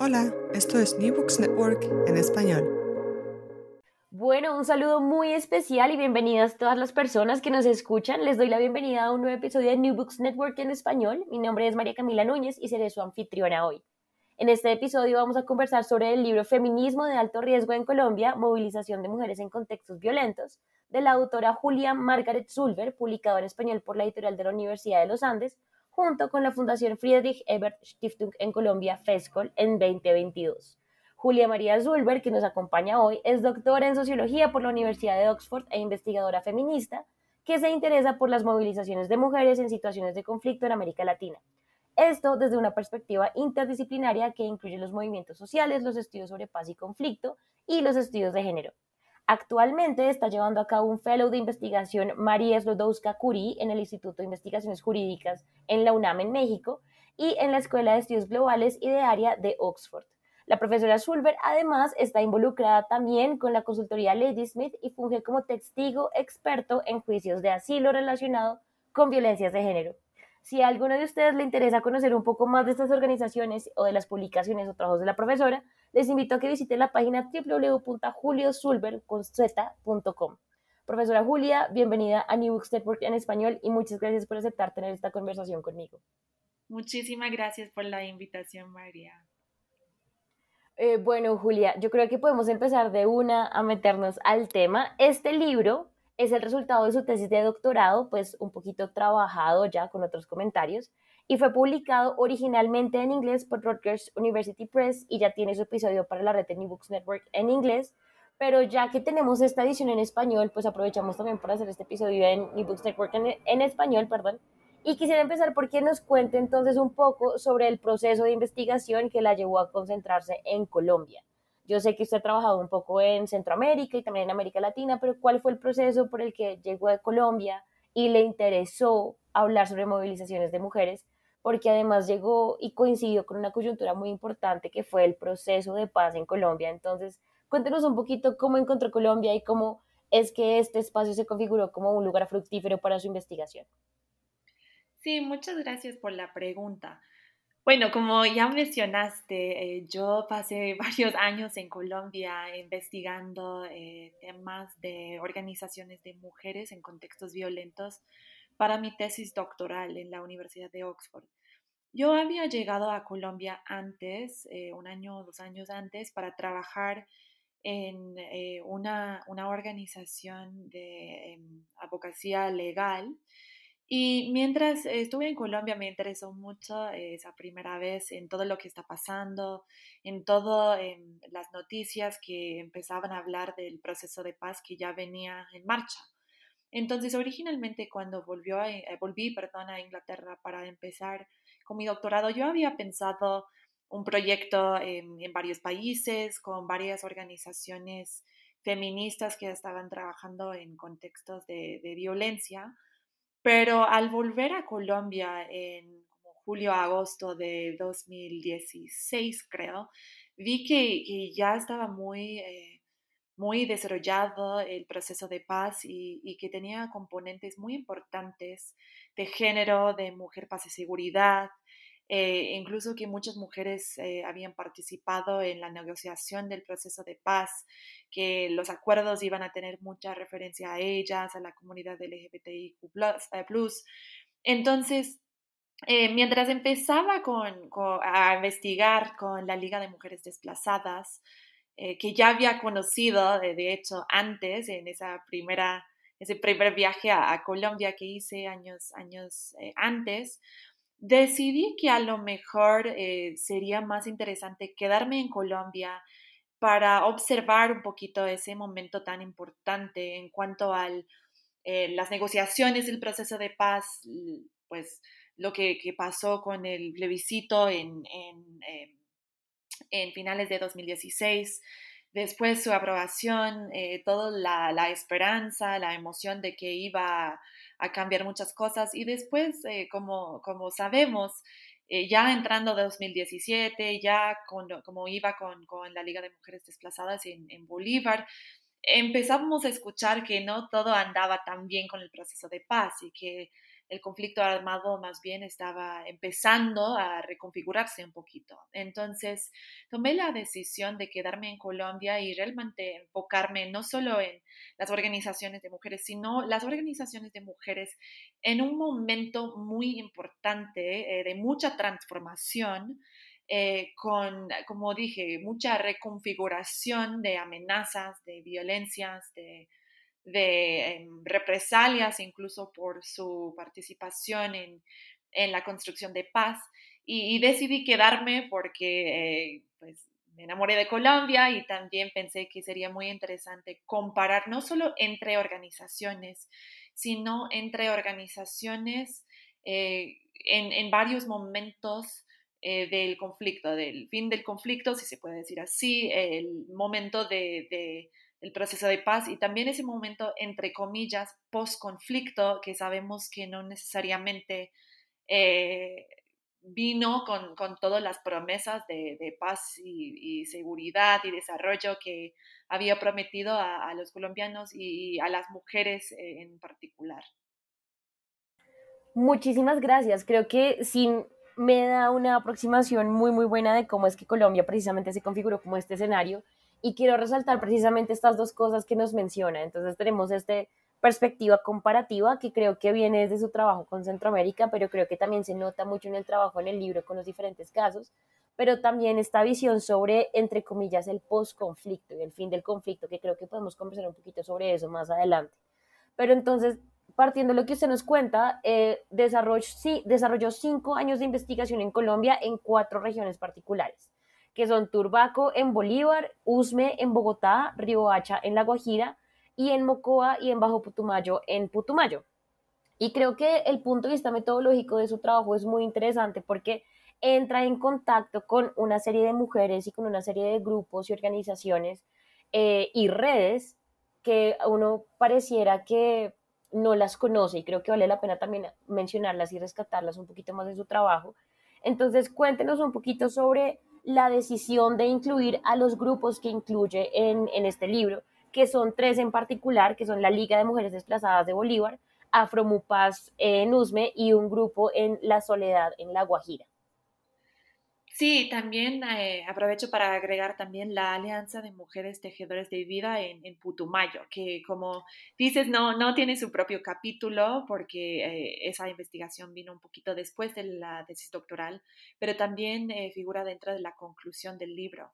Hola, esto es New Books Network en español. Bueno, un saludo muy especial y bienvenidas todas las personas que nos escuchan. Les doy la bienvenida a un nuevo episodio de New Books Network en español. Mi nombre es María Camila Núñez y seré su anfitriona hoy. En este episodio vamos a conversar sobre el libro Feminismo de alto riesgo en Colombia, movilización de mujeres en contextos violentos, de la autora Julia Margaret Zulber, publicado en español por la editorial de la Universidad de los Andes, junto con la Fundación Friedrich Ebert Stiftung en Colombia, FESCOL, en 2022. Julia María Zulber, que nos acompaña hoy, es doctora en sociología por la Universidad de Oxford e investigadora feminista que se interesa por las movilizaciones de mujeres en situaciones de conflicto en América Latina. Esto desde una perspectiva interdisciplinaria que incluye los movimientos sociales, los estudios sobre paz y conflicto y los estudios de género. Actualmente está llevando a cabo un fellow de investigación María Slodowska Curie en el Instituto de Investigaciones Jurídicas en la UNAM en México y en la Escuela de Estudios Globales y de Área de Oxford. La profesora Sulver además está involucrada también con la consultoría Lady Smith y funge como testigo experto en juicios de asilo relacionado con violencias de género. Si a alguno de ustedes le interesa conocer un poco más de estas organizaciones o de las publicaciones o trabajos de la profesora, les invito a que visiten la página www.juliosulver.com. Profesora Julia, bienvenida a New Books Network en español y muchas gracias por aceptar tener esta conversación conmigo. Muchísimas gracias por la invitación, María. Eh, bueno, Julia, yo creo que podemos empezar de una a meternos al tema. Este libro es el resultado de su tesis de doctorado, pues un poquito trabajado ya con otros comentarios, y fue publicado originalmente en inglés por Rutgers University Press y ya tiene su episodio para la red New Books Network en inglés, pero ya que tenemos esta edición en español, pues aprovechamos también para hacer este episodio en New Books Network en, en español, perdón. Y quisiera empezar porque nos cuente entonces un poco sobre el proceso de investigación que la llevó a concentrarse en Colombia. Yo sé que usted ha trabajado un poco en Centroamérica y también en América Latina, pero ¿cuál fue el proceso por el que llegó a Colombia y le interesó hablar sobre movilizaciones de mujeres? Porque además llegó y coincidió con una coyuntura muy importante que fue el proceso de paz en Colombia. Entonces, cuéntenos un poquito cómo encontró Colombia y cómo es que este espacio se configuró como un lugar fructífero para su investigación. Sí, muchas gracias por la pregunta. Bueno, como ya mencionaste, eh, yo pasé varios años en Colombia investigando eh, temas de organizaciones de mujeres en contextos violentos para mi tesis doctoral en la Universidad de Oxford. Yo había llegado a Colombia antes, eh, un año o dos años antes, para trabajar en una, una, organización de em, abogacía legal y mientras estuve en Colombia me interesó mucho esa primera vez en todo lo que está pasando, en todas las noticias que empezaban a hablar del proceso de paz que ya venía en marcha. Entonces, originalmente cuando volvió a, eh, volví perdón, a Inglaterra para empezar con mi doctorado, yo había pensado un proyecto en, varios países con varias organizaciones feministas que estaban trabajando en contextos de, de violencia pero al volver a Colombia en julio-agosto de 2016, creo, vi que, ya estaba muy, eh, muy desarrollado el proceso de paz y, que tenía componentes muy importantes de género, de mujer, paz y seguridad, eh, incluso que muchas mujeres eh, habían participado en la negociación del proceso de paz, que los acuerdos iban a tener mucha referencia a ellas, a la comunidad LGBTIQ. Eh, Entonces, mientras empezaba con, a investigar con la Liga de Mujeres Desplazadas, que ya había conocido, de hecho, antes, en esa primera, ese primer viaje a, a Colombia que hice años, años antes, decidí que a lo mejor eh, sería más interesante quedarme en Colombia para observar un poquito ese momento tan importante en cuanto a eh, las negociaciones del proceso de paz, pues lo que, pasó con el plebiscito en, eh, finales de 2016, después su aprobación, toda la, la, esperanza, la emoción de que iba a cambiar muchas cosas. Y después, eh, como, como sabemos, eh, ya entrando 2017, ya como iba con, con, la Liga de Mujeres Desplazadas en, en Bolívar, empezamos a escuchar que no todo andaba tan bien con el proceso de paz y que el conflicto armado más bien estaba empezando a reconfigurarse un poquito. Entonces tomé la decisión de quedarme en Colombia y realmente enfocarme no solo en las organizaciones de mujeres, sino las organizaciones de mujeres en un momento muy importante eh, de mucha transformación. Eh, con, como dije, mucha reconfiguración de amenazas, de violencias, de de em, represalias, incluso por su participación en, la construcción de paz. Y, decidí quedarme porque eh, pues, me enamoré de Colombia y también pensé que sería muy interesante comparar no solo entre organizaciones, sino entre organizaciones eh, en, varios momentos eh, del conflicto, del fin del conflicto, si se puede decir así, el momento de el proceso de paz y también ese momento, entre comillas, post-conflicto, que sabemos que no necesariamente eh, vino con, todas las promesas de, paz y, seguridad y desarrollo que había prometido a, los colombianos y, a las mujeres eh, en particular. Muchísimas gracias. Creo que sin me da una aproximación muy, muy buena de cómo es que Colombia precisamente se configuró como este escenario y quiero resaltar precisamente estas dos cosas que nos menciona. Entonces tenemos esta perspectiva comparativa que creo que viene desde su trabajo con Centroamérica, pero creo que también se nota mucho en el trabajo en el libro con los diferentes casos, pero también esta visión sobre, entre comillas, el post-conflicto y el fin del conflicto, que creo que podemos conversar un poquito sobre eso más adelante. Pero entonces, partiendo de lo que usted nos cuenta, eh, desarrolló, sí, desarrolló cinco años de investigación en Colombia en cuatro regiones particulares que son Turbaco en Bolívar, Usme en Bogotá, Riohacha en La Guajira y en Mocoa y en Bajo Putumayo en Putumayo. Y creo que el punto de vista metodológico de su trabajo es muy interesante porque entra en contacto con una serie de mujeres y con una serie de grupos y organizaciones eh, y redes que uno pareciera que no las conoce y creo que vale la pena también mencionarlas y rescatarlas un poquito más de su trabajo. Entonces, cuéntenos un poquito sobre la decisión de incluir a los grupos que incluye en, este libro, que son tres en particular, que son la Liga de Mujeres Desplazadas de Bolívar, Afromupaz en Usme y un grupo en La Soledad en La Guajira. Sí, también eh, aprovecho para agregar también la Alianza de Mujeres Tejedores de Vida en, Putumayo, que como dices, no, no tiene su propio capítulo porque eh, esa investigación vino un poquito después de la tesis doctoral, pero también eh, figura dentro de la conclusión del libro.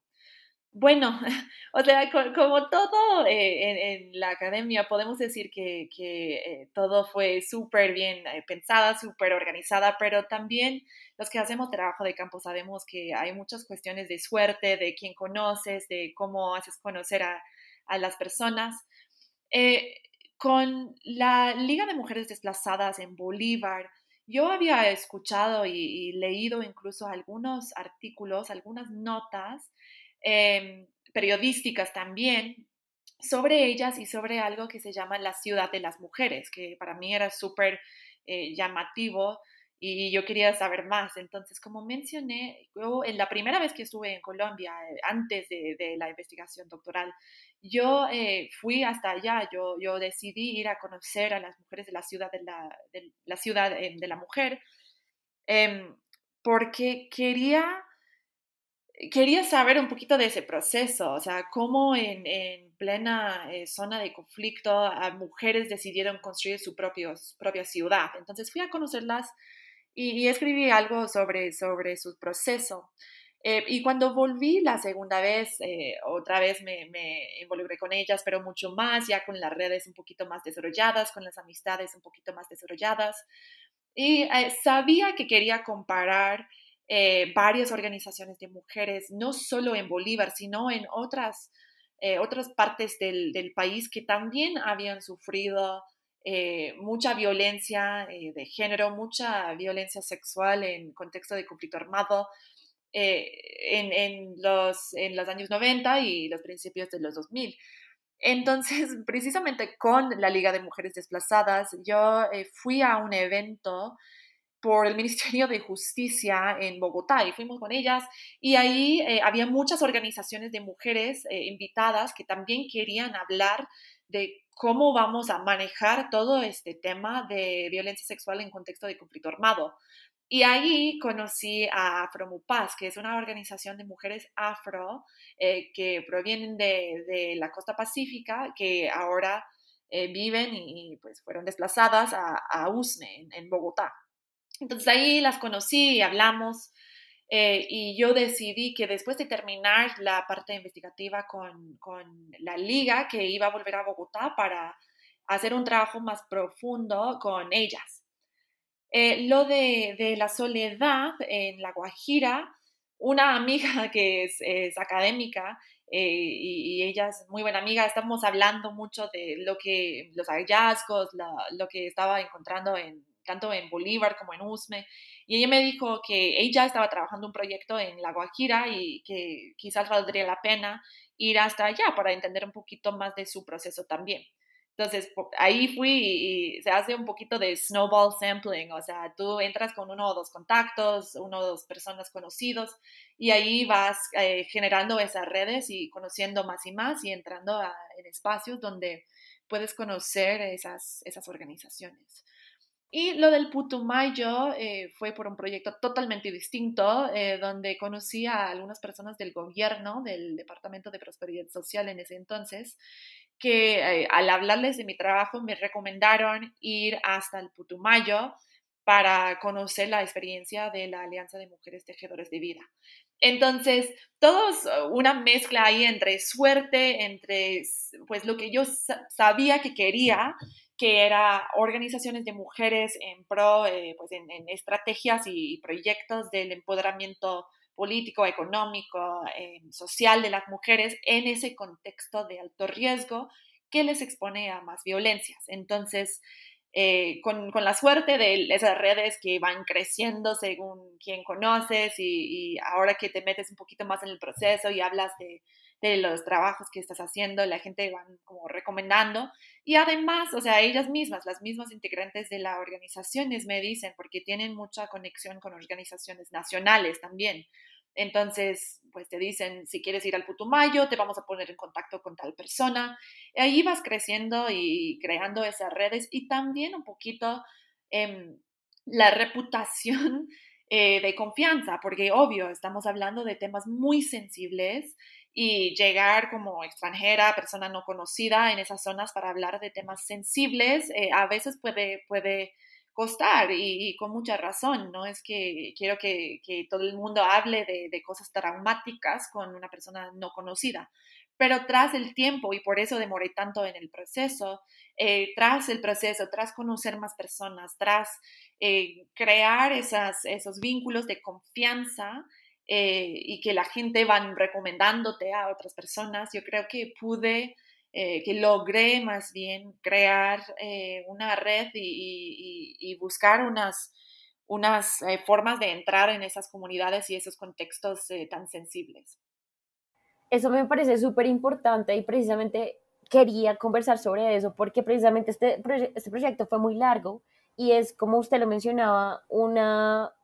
Bueno, o sea, como todo en, la academia, podemos decir que, todo fue súper bien pensada, súper organizada, pero también los que hacemos trabajo de campo sabemos que hay muchas cuestiones de suerte, de quién conoces, de cómo haces conocer a, las personas. Eh, con la Liga de Mujeres Desplazadas en Bolívar, yo había escuchado y, leído incluso algunos artículos, algunas notas em, periodísticas también sobre ellas y sobre algo que se llama la ciudad de las mujeres, que para mí era súper eh, llamativo y yo quería saber más. Entonces, como mencioné, yo en la primera vez que estuve en Colombia, eh, antes de, la investigación doctoral, yo eh, fui hasta allá, yo, yo decidí ir a conocer a las mujeres de la ciudad de la, ciudad em, de la mujer, em, porque quería, quería saber un poquito de ese proceso, o sea, cómo en, en plena eh, zona de conflicto a mujeres decidieron construir su propia ciudad. Entonces fui a conocerlas y, escribí algo sobre, sobre su proceso. Eh, y cuando volví la segunda vez, eh, otra vez me, me, involucré con ellas, pero mucho más, ya con las redes un poquito más desarrolladas, con las amistades un poquito más desarrolladas. Y eh, sabía que quería comparar varias organizaciones de mujeres, no solo en Bolívar, sino en otras, otras partes del, del país que también habían sufrido eh, mucha violencia eh, de género, mucha violencia sexual en contexto de conflicto armado eh, en, los, en los años 90 y los principios de los 2000. Entonces, precisamente con la Liga de Mujeres Desplazadas, yo fui a un evento por el Ministerio de Justicia en Bogotá y fuimos con ellas y ahí había muchas organizaciones de mujeres invitadas que también querían hablar de cómo vamos a manejar todo este tema de violencia sexual en contexto de conflicto armado. Y ahí conocí a Afromupaz, que es una organización de mujeres afro eh, que provienen de, la costa pacífica, que ahora eh, viven y, pues fueron desplazadas a, a USME, en, Bogotá. Entonces ahí las conocí y hablamos. Eh, y yo decidí que después de terminar la parte investigativa con, con, la liga, que iba a volver a Bogotá para hacer un trabajo más profundo con ellas. Eh, lo de, la soledad en La Guajira, una amiga que es, académica eh, y, ella es muy buena amiga, estamos hablando mucho de lo que, los hallazgos, lo que estaba encontrando en, tanto en Bolívar como en Usme, y ella me dijo que ella estaba trabajando un proyecto en La Guajira y que quizás valdría la pena ir hasta allá para entender un poquito más de su proceso también. Entonces, ahí fui y, se hace un poquito de snowball sampling, o sea, tú entras con uno o dos contactos, uno o dos personas conocidos y ahí vas eh, generando esas redes y conociendo más y más y entrando en espacios donde puedes conocer esas, esas organizaciones. Y lo del Putumayo eh, fue por un proyecto totalmente distinto, eh, donde conocí a algunas personas del gobierno, del Departamento de Prosperidad Social en ese entonces, que eh, al hablarles de mi trabajo me recomendaron ir hasta el Putumayo para conocer la experiencia de la Alianza de Mujeres Tejedores de Vida. Entonces, todos uh, una mezcla ahí entre suerte, entre pues lo que yo sabía que quería, que era organizaciones de mujeres en pro, eh, pues en, estrategias y proyectos del empoderamiento político, económico, eh, social de las mujeres en ese contexto de alto riesgo que les expone a más violencias. Entonces, eh, con, la suerte de esas redes que van creciendo según quien conoces y, ahora que te metes un poquito más en el proceso y hablas de, de los trabajos que estás haciendo, la gente van como recomendando. Y además, o sea, ellas mismas, las mismas integrantes de las organizaciones me dicen, porque tienen mucha conexión con organizaciones nacionales también. Entonces, pues te dicen, si quieres ir al Putumayo, te vamos a poner en contacto con tal persona. Y ahí vas creciendo y creando esas redes y también un poquito em, la reputación eh, de confianza, porque obvio, estamos hablando de temas muy sensibles y llegar como extranjera, persona no conocida en esas zonas para hablar de temas sensibles, eh, a veces puede, puede costar y, con mucha razón, ¿no? Es que quiero que, todo el mundo hable de, cosas traumáticas con una persona no conocida. Pero tras el tiempo, y por eso demoré tanto en el proceso, eh, tras el proceso, tras conocer más personas, tras eh, crear esas, esos vínculos de confianza eh, y que la gente van recomendándote a otras personas, yo creo que pude eh, que logré más bien crear eh, una red y, buscar unas, unas eh, formas de entrar en esas comunidades y esos contextos tan sensibles. Eso me parece súper importante y precisamente quería conversar sobre eso porque precisamente este, este proyecto fue muy largo y es, como usted lo mencionaba, una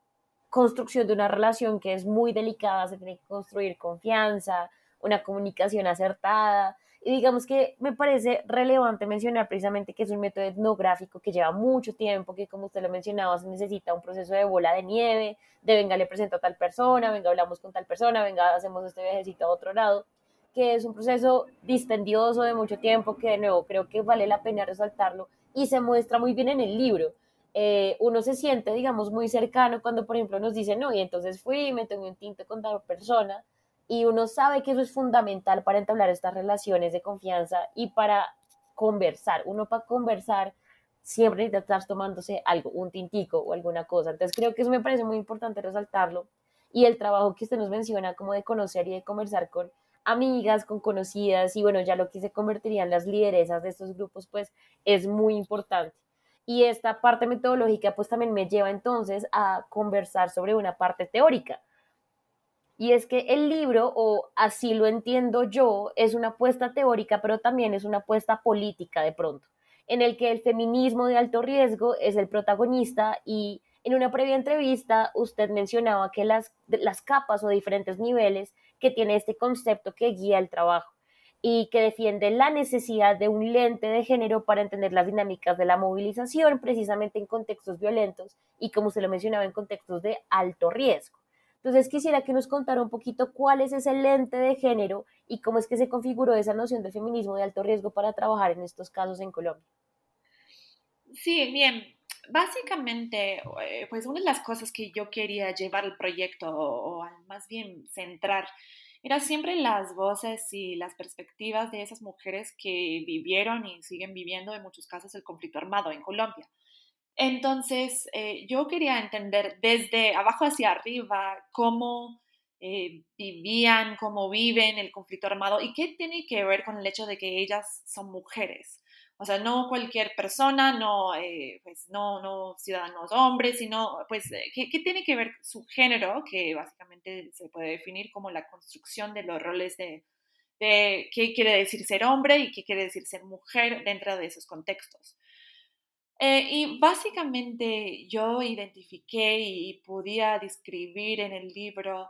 construcción de una relación que es muy delicada, se tiene que construir confianza, una comunicación acertada, y digamos que me parece relevante mencionar precisamente que es un método etnográfico que lleva mucho tiempo, que como usted lo mencionaba, se necesita un proceso de bola de nieve, de venga, le presento a tal persona, venga, hablamos con tal persona, venga, hacemos este viajecito a otro lado, que es un proceso dispendioso de mucho tiempo, que de nuevo creo que vale la pena resaltarlo y se muestra muy bien en el libro. Eh, uno se siente, digamos, muy cercano cuando, por ejemplo, nos dicen, no, y entonces fui, me tomé un tinto con tal persona, y uno sabe que eso es fundamental para entablar estas relaciones de confianza y para conversar. Uno para conversar siempre necesita estar tomándose algo, un tintico o alguna cosa. Entonces creo que eso me parece muy importante resaltarlo. Y el trabajo que usted nos menciona como de conocer y de conversar con amigas, con conocidas y bueno, ya lo que se convertirían las lideresas de estos grupos, pues es muy importante. Y esta parte metodológica pues también me lleva entonces a conversar sobre una parte teórica y es que el libro, o así lo entiendo yo, es una apuesta teórica, pero también es una apuesta política de pronto, en el que el feminismo de alto riesgo es el protagonista y en una previa entrevista usted mencionaba que las, las capas o diferentes niveles que tiene este concepto que guía el trabajo. Y que defiende la necesidad de un lente de género para entender las dinámicas de la movilización precisamente en contextos violentos y como se lo mencionaba en contextos de alto riesgo. Entonces quisiera que nos contara un poquito cuál es ese lente de género y cómo es que se configuró esa noción de feminismo de alto riesgo para trabajar en estos casos en Colombia. Sí, bien. Básicamente, eh, pues una de las cosas que yo quería llevar al proyecto o, más bien centrar era siempre las voces y las perspectivas de esas mujeres que vivieron y siguen viviendo en muchos casos el conflicto armado en Colombia. Entonces, eh, yo quería entender desde abajo hacia arriba cómo eh, vivían, cómo viven el conflicto armado y qué tiene que ver con el hecho de que ellas son mujeres. O sea, no cualquier persona, no, eh, pues, no, no ciudadanos hombres, sino, pues, ¿qué, ¿qué, tiene que ver su género, que básicamente se puede definir como la construcción de los roles de, de qué quiere decir ser hombre y qué quiere decir ser mujer dentro de esos contextos. Eh, y básicamente yo identifiqué y podía describir en el libro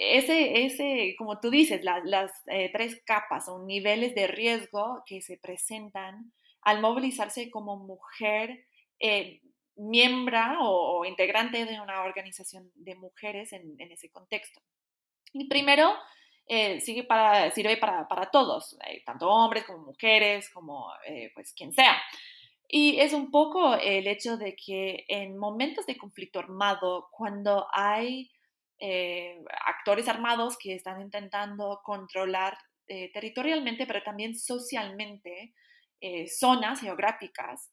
ese, ese como tú dices, las eh, tres capas o niveles de riesgo que se presentan al movilizarse como mujer eh, miembro o, integrante de una organización de mujeres en, ese contexto. Y primero, sigue para, sirve para, para todos, tanto hombres como mujeres, como pues quien sea. Y es un poco el hecho de que en momentos de conflicto armado, cuando hay eh, actores armados que están intentando controlar eh, territorialmente, pero también socialmente, eh, zonas geográficas,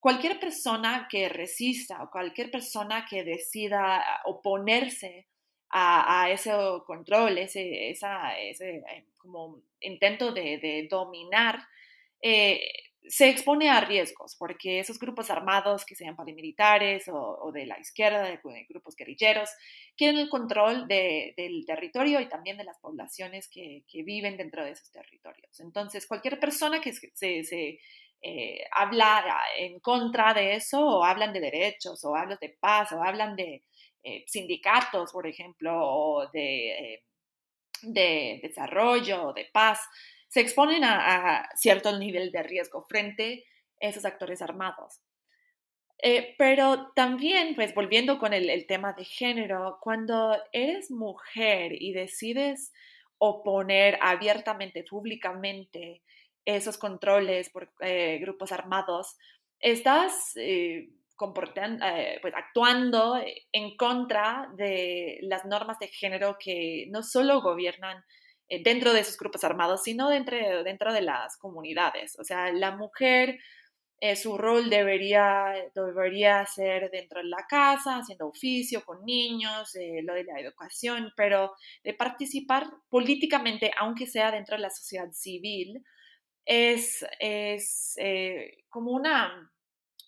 cualquier persona que resista o cualquier persona que decida oponerse a, ese control, ese, ese como intento de dominar, se expone a riesgos, porque esos grupos armados, que sean paramilitares o, de la izquierda, grupos guerrilleros, quieren el control del territorio y también de las poblaciones que, viven dentro de esos territorios. Entonces, cualquier persona que se, eh, habla en contra de eso, o hablan de derechos, o hablan de paz, o hablan de eh, sindicatos, por ejemplo, o de, eh, de desarrollo, de paz, se exponen a, cierto nivel de riesgo frente a esos actores armados. Eh, pero también, pues volviendo con el, tema de género, cuando eres mujer y decides oponer abiertamente, públicamente, esos controles por eh, grupos armados, estás eh, pues, actuando en contra de las normas de género que no solo gobiernan eh, dentro de esos grupos armados, sino dentro, dentro de las comunidades. O sea, la mujer, eh, su rol debería, debería ser dentro de la casa, haciendo oficio con niños, eh, lo de la educación, pero de participar políticamente, aunque sea dentro de la sociedad civil, es, es como una,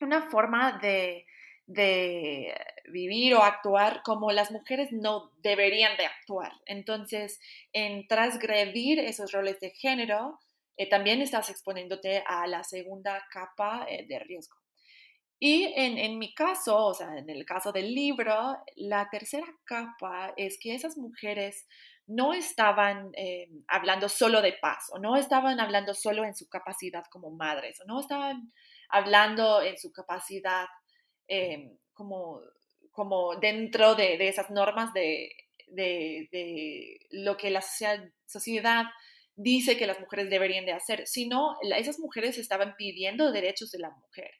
una forma de de vivir o actuar como las mujeres no deberían de actuar. Entonces, en transgredir esos roles de género, eh, también estás exponiéndote a la segunda capa eh, de riesgo. Y en, mi caso, o sea, en el caso del libro, la tercera capa es que esas mujeres no estaban eh, hablando solo de paz, o no estaban hablando solo en su capacidad como madres, o no estaban hablando en su capacidad Em, como, como dentro de, esas normas de, lo que la sociedad, dice que las mujeres deberían de hacer, sino esas mujeres estaban pidiendo derechos de la mujer,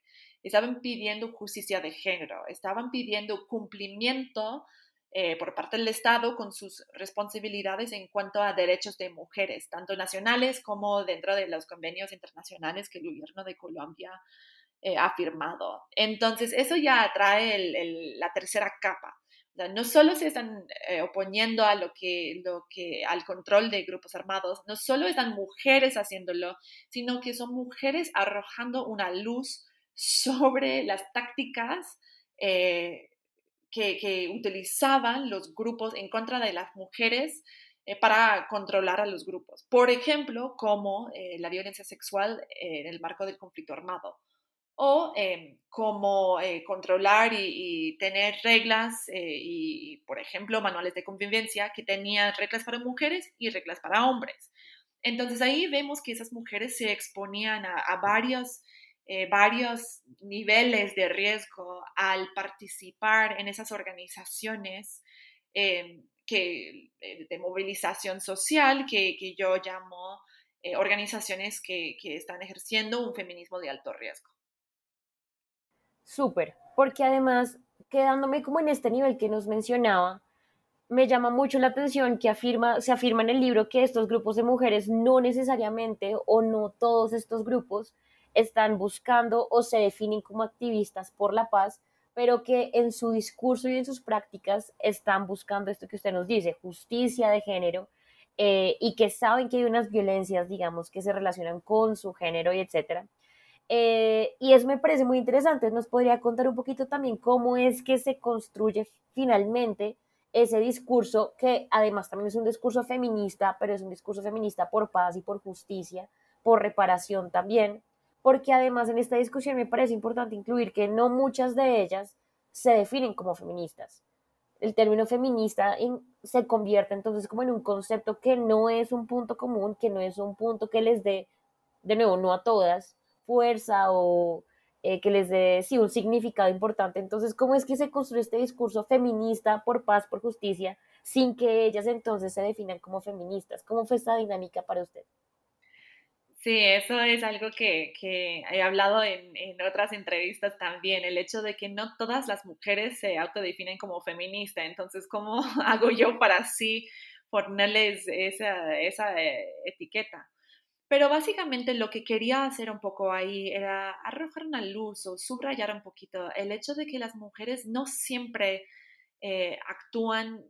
estaban pidiendo justicia de género, estaban pidiendo cumplimiento eh, por parte del Estado con sus responsabilidades en cuanto a derechos de mujeres, tanto nacionales como dentro de los convenios internacionales que el gobierno de Colombia eh, afirmado. Entonces, eso ya trae la tercera capa. no solo se están eh, oponiendo a lo que, lo que, al control de grupos armados, no solo están mujeres haciéndolo, sino que son mujeres arrojando una luz sobre las tácticas eh, que, utilizaban los grupos en contra de las mujeres para controlar a los grupos. Por ejemplo, como la violencia sexual en el marco del conflicto armado o em, cómo eh, controlar y, tener reglas eh, y, por ejemplo, manuales de convivencia que tenían reglas para mujeres y reglas para hombres. Entonces ahí vemos que esas mujeres se exponían a, varios, eh, varios niveles de riesgo al participar en esas organizaciones eh, que, eh, de movilización social que, que yo llamo organizaciones que, que están ejerciendo un feminismo de alto riesgo. Súper, porque además, quedándome como en este nivel que nos mencionaba, me llama mucho la atención que afirma, se afirma en el libro que estos grupos de mujeres no necesariamente o no todos estos grupos están buscando o se definen como activistas por la paz, pero que en su discurso y en sus prácticas están buscando esto que usted nos dice, justicia de género, eh, y que saben que hay unas violencias, digamos, que se relacionan con su género y etcétera. Eh, y eso me parece muy interesante. ¿Nos podría contar un poquito también cómo es que se construye finalmente ese discurso, que además también es un discurso feminista, pero es un discurso feminista por paz y por justicia, por reparación también? Porque además en esta discusión me parece importante incluir que no muchas de ellas se definen como feministas. El término feminista se convierte entonces como en un concepto que no es un punto común, que no es un punto que les dé, de nuevo, no a todas, fuerza o eh, que les dé sí, un significado importante. Entonces, ¿cómo es que se construye este discurso feminista por paz, por justicia, sin que ellas entonces se definan como feministas? ¿Cómo fue esta dinámica para usted? Sí, eso es algo que, que he hablado en, en, otras entrevistas también, el hecho de que no todas las mujeres se autodefinen como feministas. Entonces, ¿cómo hago yo para así ponerles esa, esa eh, etiqueta? Pero básicamente lo que quería hacer un poco ahí era arrojar una luz o subrayar un poquito el hecho de que las mujeres no siempre eh, actúan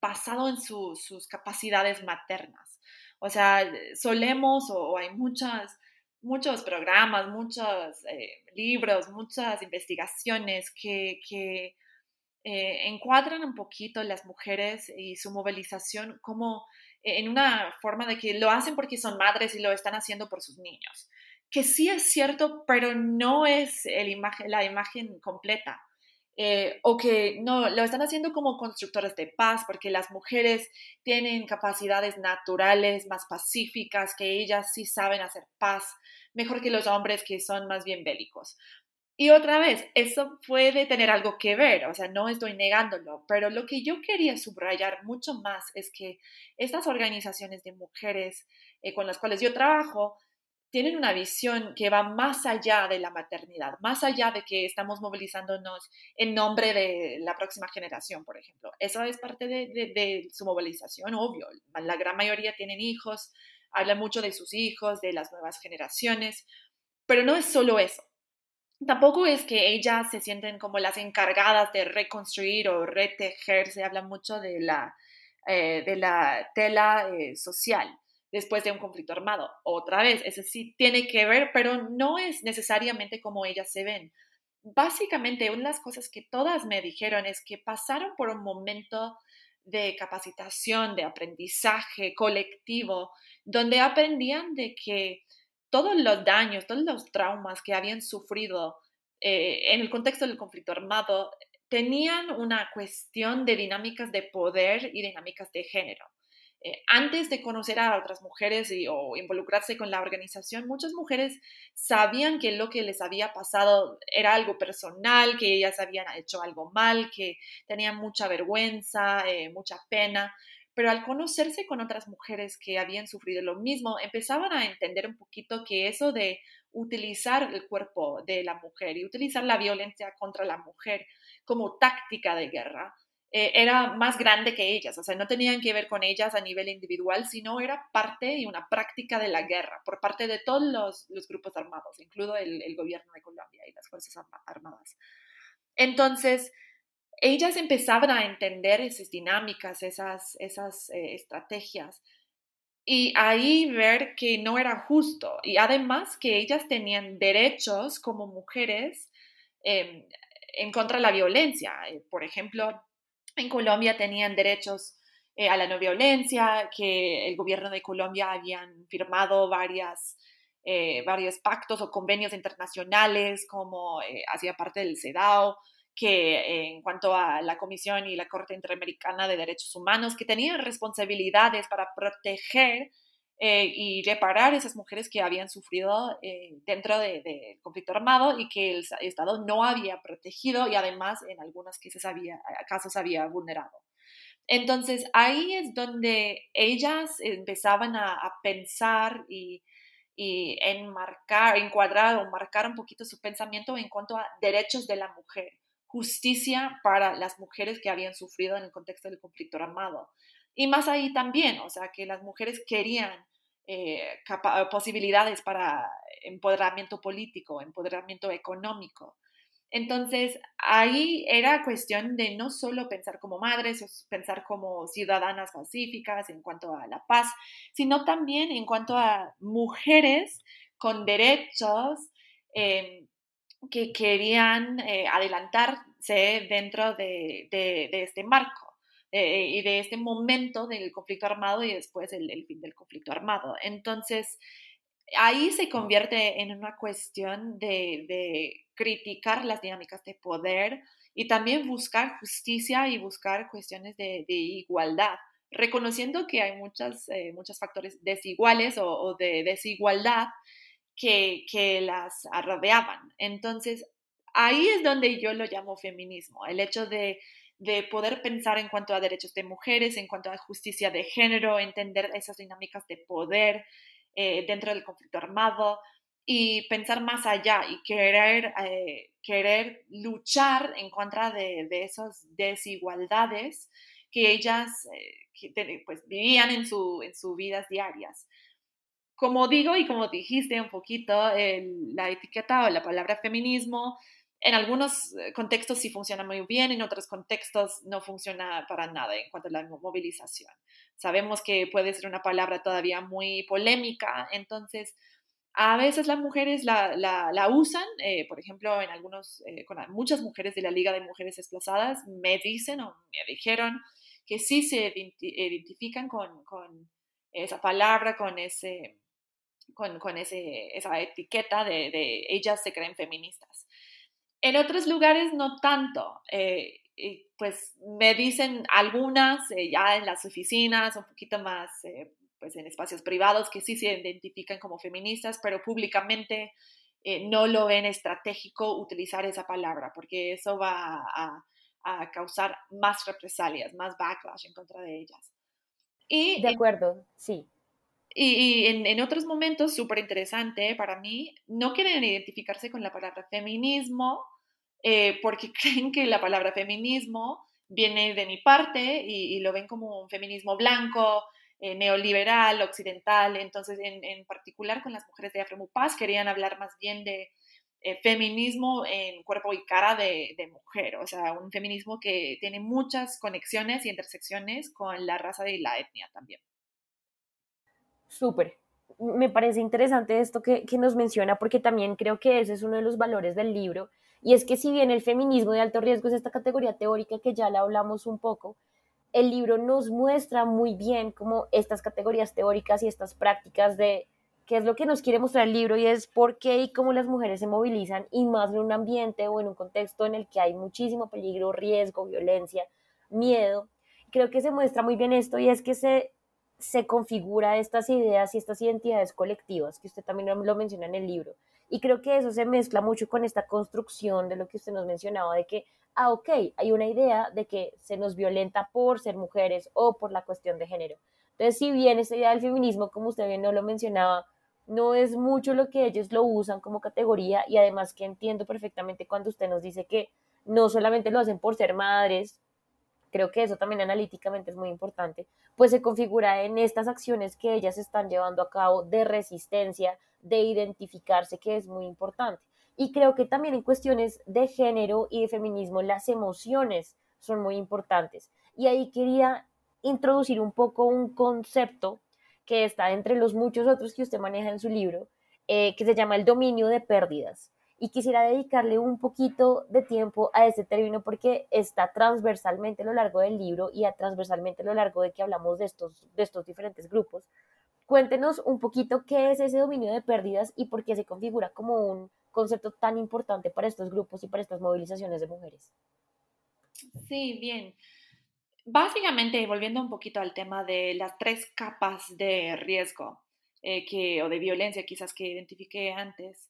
basado en sus capacidades maternas. O sea, solemos o, hay muchas, muchos programas, muchos eh, libros, muchas investigaciones que, eh, encuadran un poquito las mujeres y su movilización como en una forma de que lo hacen porque son madres y lo están haciendo por sus niños, que sí es cierto, pero no es la imagen completa. Eh, o que no, lo están haciendo como constructores de paz, porque las mujeres tienen capacidades naturales más pacíficas, que ellas sí saben hacer paz, mejor que los hombres que son más bien bélicos. Y otra vez, eso puede tener algo que ver, o sea, no estoy negándolo, pero lo que yo quería subrayar mucho más es que estas organizaciones de mujeres eh, con las cuales yo trabajo tienen una visión que va más allá de la maternidad, más allá de que estamos movilizándonos en nombre de la próxima generación, por ejemplo. Eso es parte de, de su movilización, obvio. La gran mayoría tienen hijos, hablan mucho de sus hijos, de las nuevas generaciones, pero no es solo eso Tampoco es que ellas se sienten como las encargadas de reconstruir o retejer, se habla mucho de la, eh, de la tela eh, social después de un conflicto armado. Otra vez, ese sí tiene que ver, pero no es necesariamente como ellas se ven. Básicamente, una de las cosas que todas me dijeron es que pasaron por un momento de capacitación, de aprendizaje colectivo, donde aprendían de que todos los daños, todos los traumas que habían sufrido eh, en el contexto del conflicto armado tenían una cuestión de dinámicas de poder y dinámicas de género. Eh, antes de conocer a otras mujeres y, o involucrarse con la organización, muchas mujeres sabían que lo que les había pasado era algo personal, que ellas habían hecho algo mal, que tenían mucha vergüenza, eh, mucha pena, pero al conocerse con otras mujeres que habían sufrido lo mismo, empezaban a entender un poquito que eso de utilizar el cuerpo de la mujer y utilizar la violencia contra la mujer como táctica de guerra eh, era más grande que ellas, o sea, no tenían que ver con ellas a nivel individual, sino era parte y una práctica de la guerra por parte de todos los, grupos armados, incluido el, el, gobierno de Colombia y las Fuerzas Armadas. Entonces, ellas empezaban a entender esas dinámicas, esas, esas eh, estrategias y ahí ver que no era justo y además que ellas tenían derechos como mujeres em, en contra de la violencia. Eh, por ejemplo, en Colombia tenían derechos eh, a la no violencia, que el gobierno de Colombia habían firmado varias, varios pactos o convenios internacionales como hacía parte del CEDAW que en cuanto a la Comisión y la Corte Interamericana de Derechos Humanos, que tenían responsabilidades para proteger eh, y reparar esas mujeres que habían sufrido eh, dentro del de conflicto armado y que el Estado no había protegido y además en algunos casos había, casos había vulnerado. Entonces ahí es donde ellas empezaban a, pensar y, y enmarcar, encuadrar o marcar un poquito su pensamiento en cuanto a derechos de la mujer, justicia para las mujeres que habían sufrido en el contexto del conflicto armado. Y más ahí también, o sea, que las mujeres querían eh, posibilidades para empoderamiento político, empoderamiento económico. Entonces, ahí era cuestión de no solo pensar como madres, pensar como ciudadanas pacíficas en cuanto a la paz, sino también en cuanto a mujeres con derechos em, que querían eh, adelantarse dentro de este marco. Eh, y de este momento del conflicto armado y después el, fin del conflicto armado. Entonces, ahí se convierte en una cuestión de, criticar las dinámicas de poder y también buscar justicia y buscar cuestiones de, igualdad, reconociendo que hay muchas, eh, muchos factores desiguales o, de desigualdad que, las rodeaban. Entonces, ahí es donde yo lo llamo feminismo, el hecho de de poder pensar en cuanto a derechos de mujeres, en cuanto a justicia de género, entender esas dinámicas de poder eh, dentro del conflicto armado y pensar más allá y querer, eh, querer luchar en contra de, esas desigualdades que ellas eh, pues, vivían en, su, en sus vidas diarias. Como digo y como dijiste un poquito, la etiqueta o la palabra feminismo en algunos eh, contextos sí funciona muy bien, en otros contextos no funciona para nada en cuanto a la movilización. Sabemos que puede ser una palabra todavía muy polémica, entonces a veces las mujeres la, la, usan, eh, por ejemplo, en algunos, eh, con muchas mujeres de la Liga de Mujeres Desplazadas me dicen o me dijeron que sí se identifican con, con esa palabra, con ese, con, con ese, esa etiqueta de, de ellas se creen feministas. En otros lugares no tanto. Eh, pues me dicen algunas eh, ya en las oficinas, un poquito más eh, pues en espacios privados que sí se identifican como feministas, pero públicamente no lo ven estratégico utilizar esa palabra, porque eso va a, causar más represalias, más backlash en contra de ellas. Y de acuerdo, sí. Y, en, en, otros momentos, súper interesante para mí, no quieren identificarse con la palabra feminismo eh, porque creen que la palabra feminismo viene de mi parte y, lo ven como un feminismo blanco, eh, neoliberal, occidental. Entonces, en, particular con las mujeres de Afremupaz, querían hablar más bien de eh, feminismo en cuerpo y cara de, mujer, o sea, un feminismo que tiene muchas conexiones y intersecciones con la raza y la etnia también. Súper. Me parece interesante esto que, que nos menciona porque también creo que ese es uno de los valores del libro y es que si bien el feminismo de alto riesgo es esta categoría teórica que ya le hablamos un poco, el libro nos muestra muy bien cómo estas categorías teóricas y estas prácticas de qué es lo que nos quiere mostrar el libro y es por qué y cómo las mujeres se movilizan y más en un ambiente o en un contexto en el que hay muchísimo peligro, riesgo, violencia, miedo. Creo que se muestra muy bien esto y es que se, se configura estas ideas y estas identidades colectivas, que usted también lo menciona en el libro, y creo que eso se mezcla mucho con esta construcción de lo que usted nos mencionaba, de que, ah, ok, hay una idea de que se nos violenta por ser mujeres o por la cuestión de género. Entonces, si bien esa idea del feminismo, como usted bien no lo mencionaba, no es mucho lo que ellos lo usan como categoría y además que entiendo perfectamente cuando usted nos dice que no solamente lo hacen por ser madres, creo que eso también analíticamente es muy importante, pues se configura en estas acciones que ellas están llevando a cabo de resistencia, de identificarse, que es muy importante. Y creo que también en cuestiones de género y de feminismo, las emociones son muy importantes. Y ahí quería introducir un poco un concepto que está entre los muchos otros que usted maneja en su libro, eh, que se llama el dominio de pérdidas y quisiera dedicarle un poquito de tiempo a este término porque está transversalmente a lo largo del libro y a transversalmente a lo largo de que hablamos de estos, de estos diferentes grupos. Cuéntenos un poquito qué es ese dominio de pérdidas y por qué se configura como un concepto tan importante para estos grupos y para estas movilizaciones de mujeres. Sí, bien. Básicamente, volviendo un poquito al tema de las tres capas de riesgo, que, o de violencia quizás que identifiqué antes.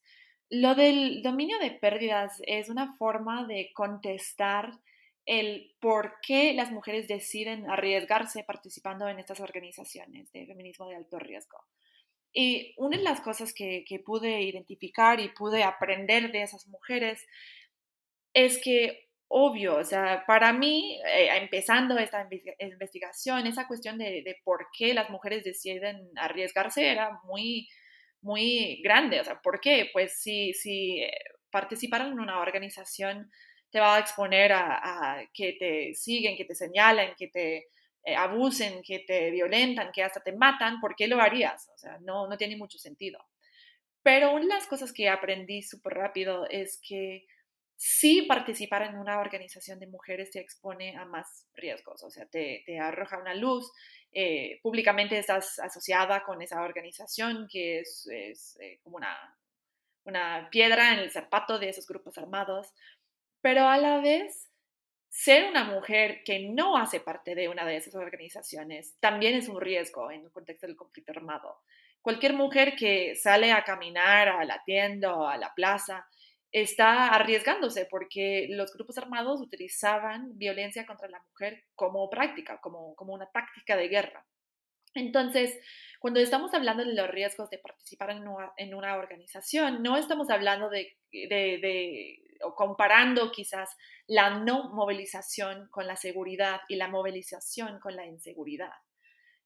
Lo del dominio de pérdidas es una forma de contestar el por qué las mujeres deciden arriesgarse participando en estas organizaciones de feminismo de alto riesgo. Y una de las cosas que, pude identificar y pude aprender de esas mujeres es que, obvio, o sea, para mí, eh, empezando esta investigación, esa cuestión de, por qué las mujeres deciden arriesgarse era muy, muy grande. O sea, ¿por qué? Pues si, si eh, participaron en una organización te va a exponer a, que te siguen, que te señalen, que te eh, abusen, que te violentan, que hasta te matan, ¿por qué lo harías? O sea, no, no tiene mucho sentido. Pero una de las cosas que aprendí súper rápido es que sí participar en una organización de mujeres te expone a más riesgos, o sea, te, te arroja una luz, eh, públicamente estás asociada con esa organización que es, es eh, como una, una piedra en el zapato de esos grupos armados, pero a la vez ser una mujer que no hace parte de una de esas organizaciones también es un riesgo en el contexto del conflicto armado. Cualquier mujer que sale a caminar a la tienda o a la plaza está arriesgándose porque los grupos armados utilizaban violencia contra la mujer como práctica, como, como una táctica de guerra. Entonces, cuando estamos hablando de los riesgos de participar en una, organización, no estamos hablando de, o comparando quizás la no movilización con la seguridad y la movilización con la inseguridad.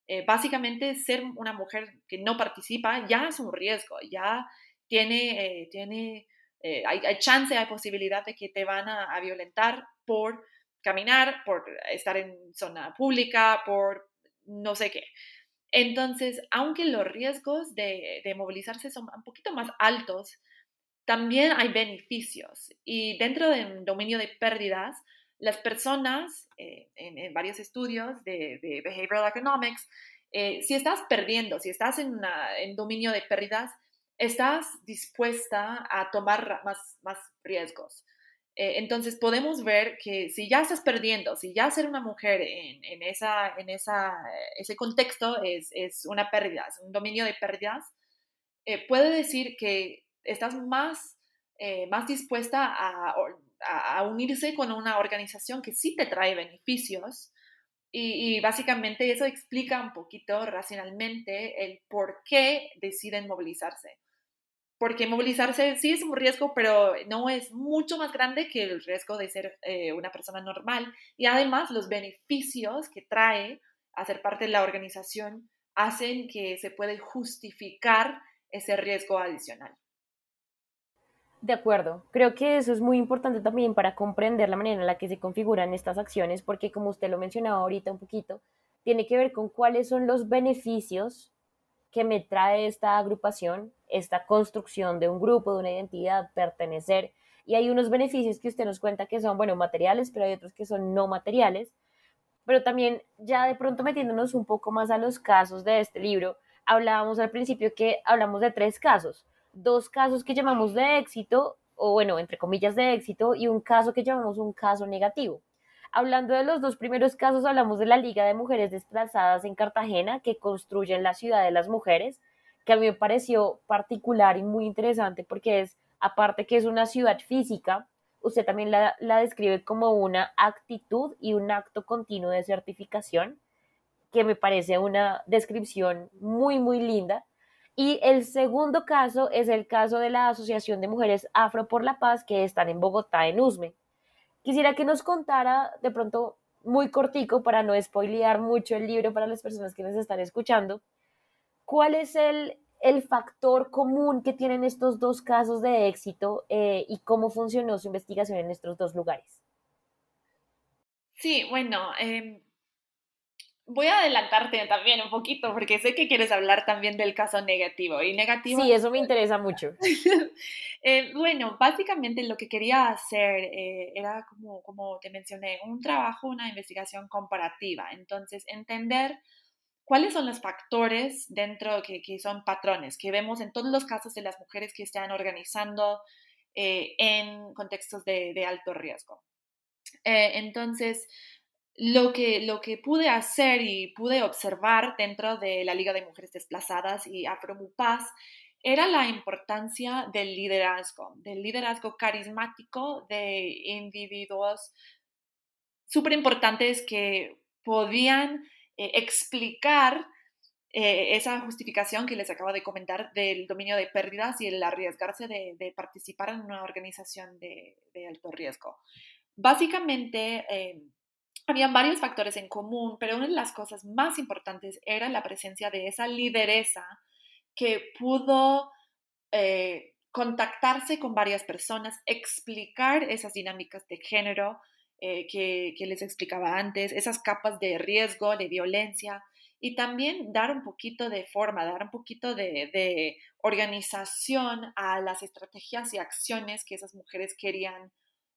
Eh, básicamente, ser una mujer que no participa ya es un riesgo, ya tiene, eh, tiene eh, hay, chance, hay posibilidad de que te van a violentar por caminar, por estar en zona pública, por no sé qué. Entonces, aunque los riesgos de, movilizarse son un poquito más altos, también hay beneficios. Y dentro del dominio de pérdidas, las personas, eh, en, varios estudios de, Behavioral Economics, eh, si estás perdiendo, si estás en, en, dominio de pérdidas, estás dispuesta a tomar más, más riesgos. Eh, entonces podemos ver que si ya estás perdiendo, si ya ser una mujer en, esa, en esa, ese contexto es, una pérdida, es un dominio de pérdidas, eh, puede decir que estás más, eh, más dispuesta a, a, unirse con una organización que sí te trae beneficios. Y, y, básicamente eso explica un poquito racionalmente el por qué deciden movilizarse porque movilizarse sí es un riesgo, pero no es mucho más grande que el riesgo de ser eh, una persona normal. Y además los beneficios que trae hacer parte de la organización hacen que se puede justificar ese riesgo adicional. De acuerdo, creo que eso es muy importante también para comprender la manera en la que se configuran estas acciones, porque como usted lo mencionaba ahorita un poquito, tiene que ver con cuáles son los beneficios que me trae esta agrupación, esta construcción de un grupo, de una identidad, pertenecer. Y hay unos beneficios que usted nos cuenta que son, bueno, materiales, pero hay otros que son no materiales. Pero también ya de pronto metiéndonos un poco más a los casos de este libro, hablábamos al principio que hablamos de tres casos. Dos casos que llamamos de éxito, o bueno, entre comillas de éxito, y un caso que llamamos un caso negativo. Hablando de los dos primeros casos, hablamos de la Liga de Mujeres Desplazadas en Cartagena, que construyen la ciudad de las mujeres, que a mí me pareció particular y muy interesante porque es, aparte que es una ciudad física, usted también la, la describe como una actitud y un acto continuo de certificación, que me parece una descripción muy, muy linda. Y el segundo caso es el caso de la Asociación de Mujeres Afro por la Paz, que están en Bogotá, en Usme. Quisiera que nos contara de pronto muy cortico para no spoilear mucho el libro para las personas que nos están escuchando. ¿Cuál es el, el factor común que tienen estos dos casos de éxito eh, y cómo funcionó su investigación en estos dos lugares? Sí, bueno, eh, voy a adelantarte también un poquito porque sé que quieres hablar también del caso negativo. Y negativo. Sí, eso me interesa mucho. Eh, bueno, básicamente lo que quería hacer eh, era, como, como te mencioné, un trabajo, una investigación comparativa. Entonces, entender cuáles son los factores dentro que, que son patrones que vemos en todos los casos de las mujeres que están organizando eh, en contextos de, de alto riesgo. entonces, lo que, lo que pude hacer y pude observar dentro de la Liga de Mujeres Desplazadas y Afromupaz era la importancia del liderazgo, del liderazgo carismático de individuos súper importantes que podían eh, explicar eh, esa justificación que les acabo de comentar del dominio de pérdidas y el arriesgarse de, participar en una organización de, alto riesgo. Básicamente, eh, habían varios factores en común, pero una de las cosas más importantes era la presencia de esa lideresa que pudo eh, contactarse con varias personas, explicar esas dinámicas de género eh, que, les explicaba antes, esas capas de riesgo, de violencia, y también dar un poquito de forma, dar un poquito de, organización a las estrategias y acciones que esas mujeres querían,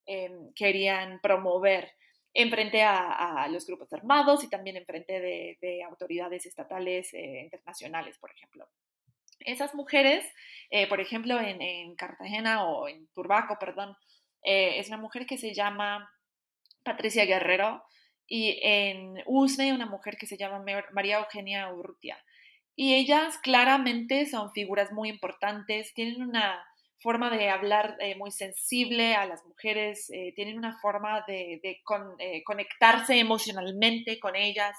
em, querían promover en frente a, los grupos armados y también en frente de, autoridades estatales eh, internacionales, por ejemplo. Esas mujeres, eh, por ejemplo, en, Cartagena o en Turbaco, perdón, es una mujer que se llama Patricia Guerrero y en Usme una mujer que se llama María Eugenia Urrutia. Y ellas claramente son figuras muy importantes, tienen una forma de hablar eh, muy sensible a las mujeres, tienen una forma de, conectarse emocionalmente con ellas,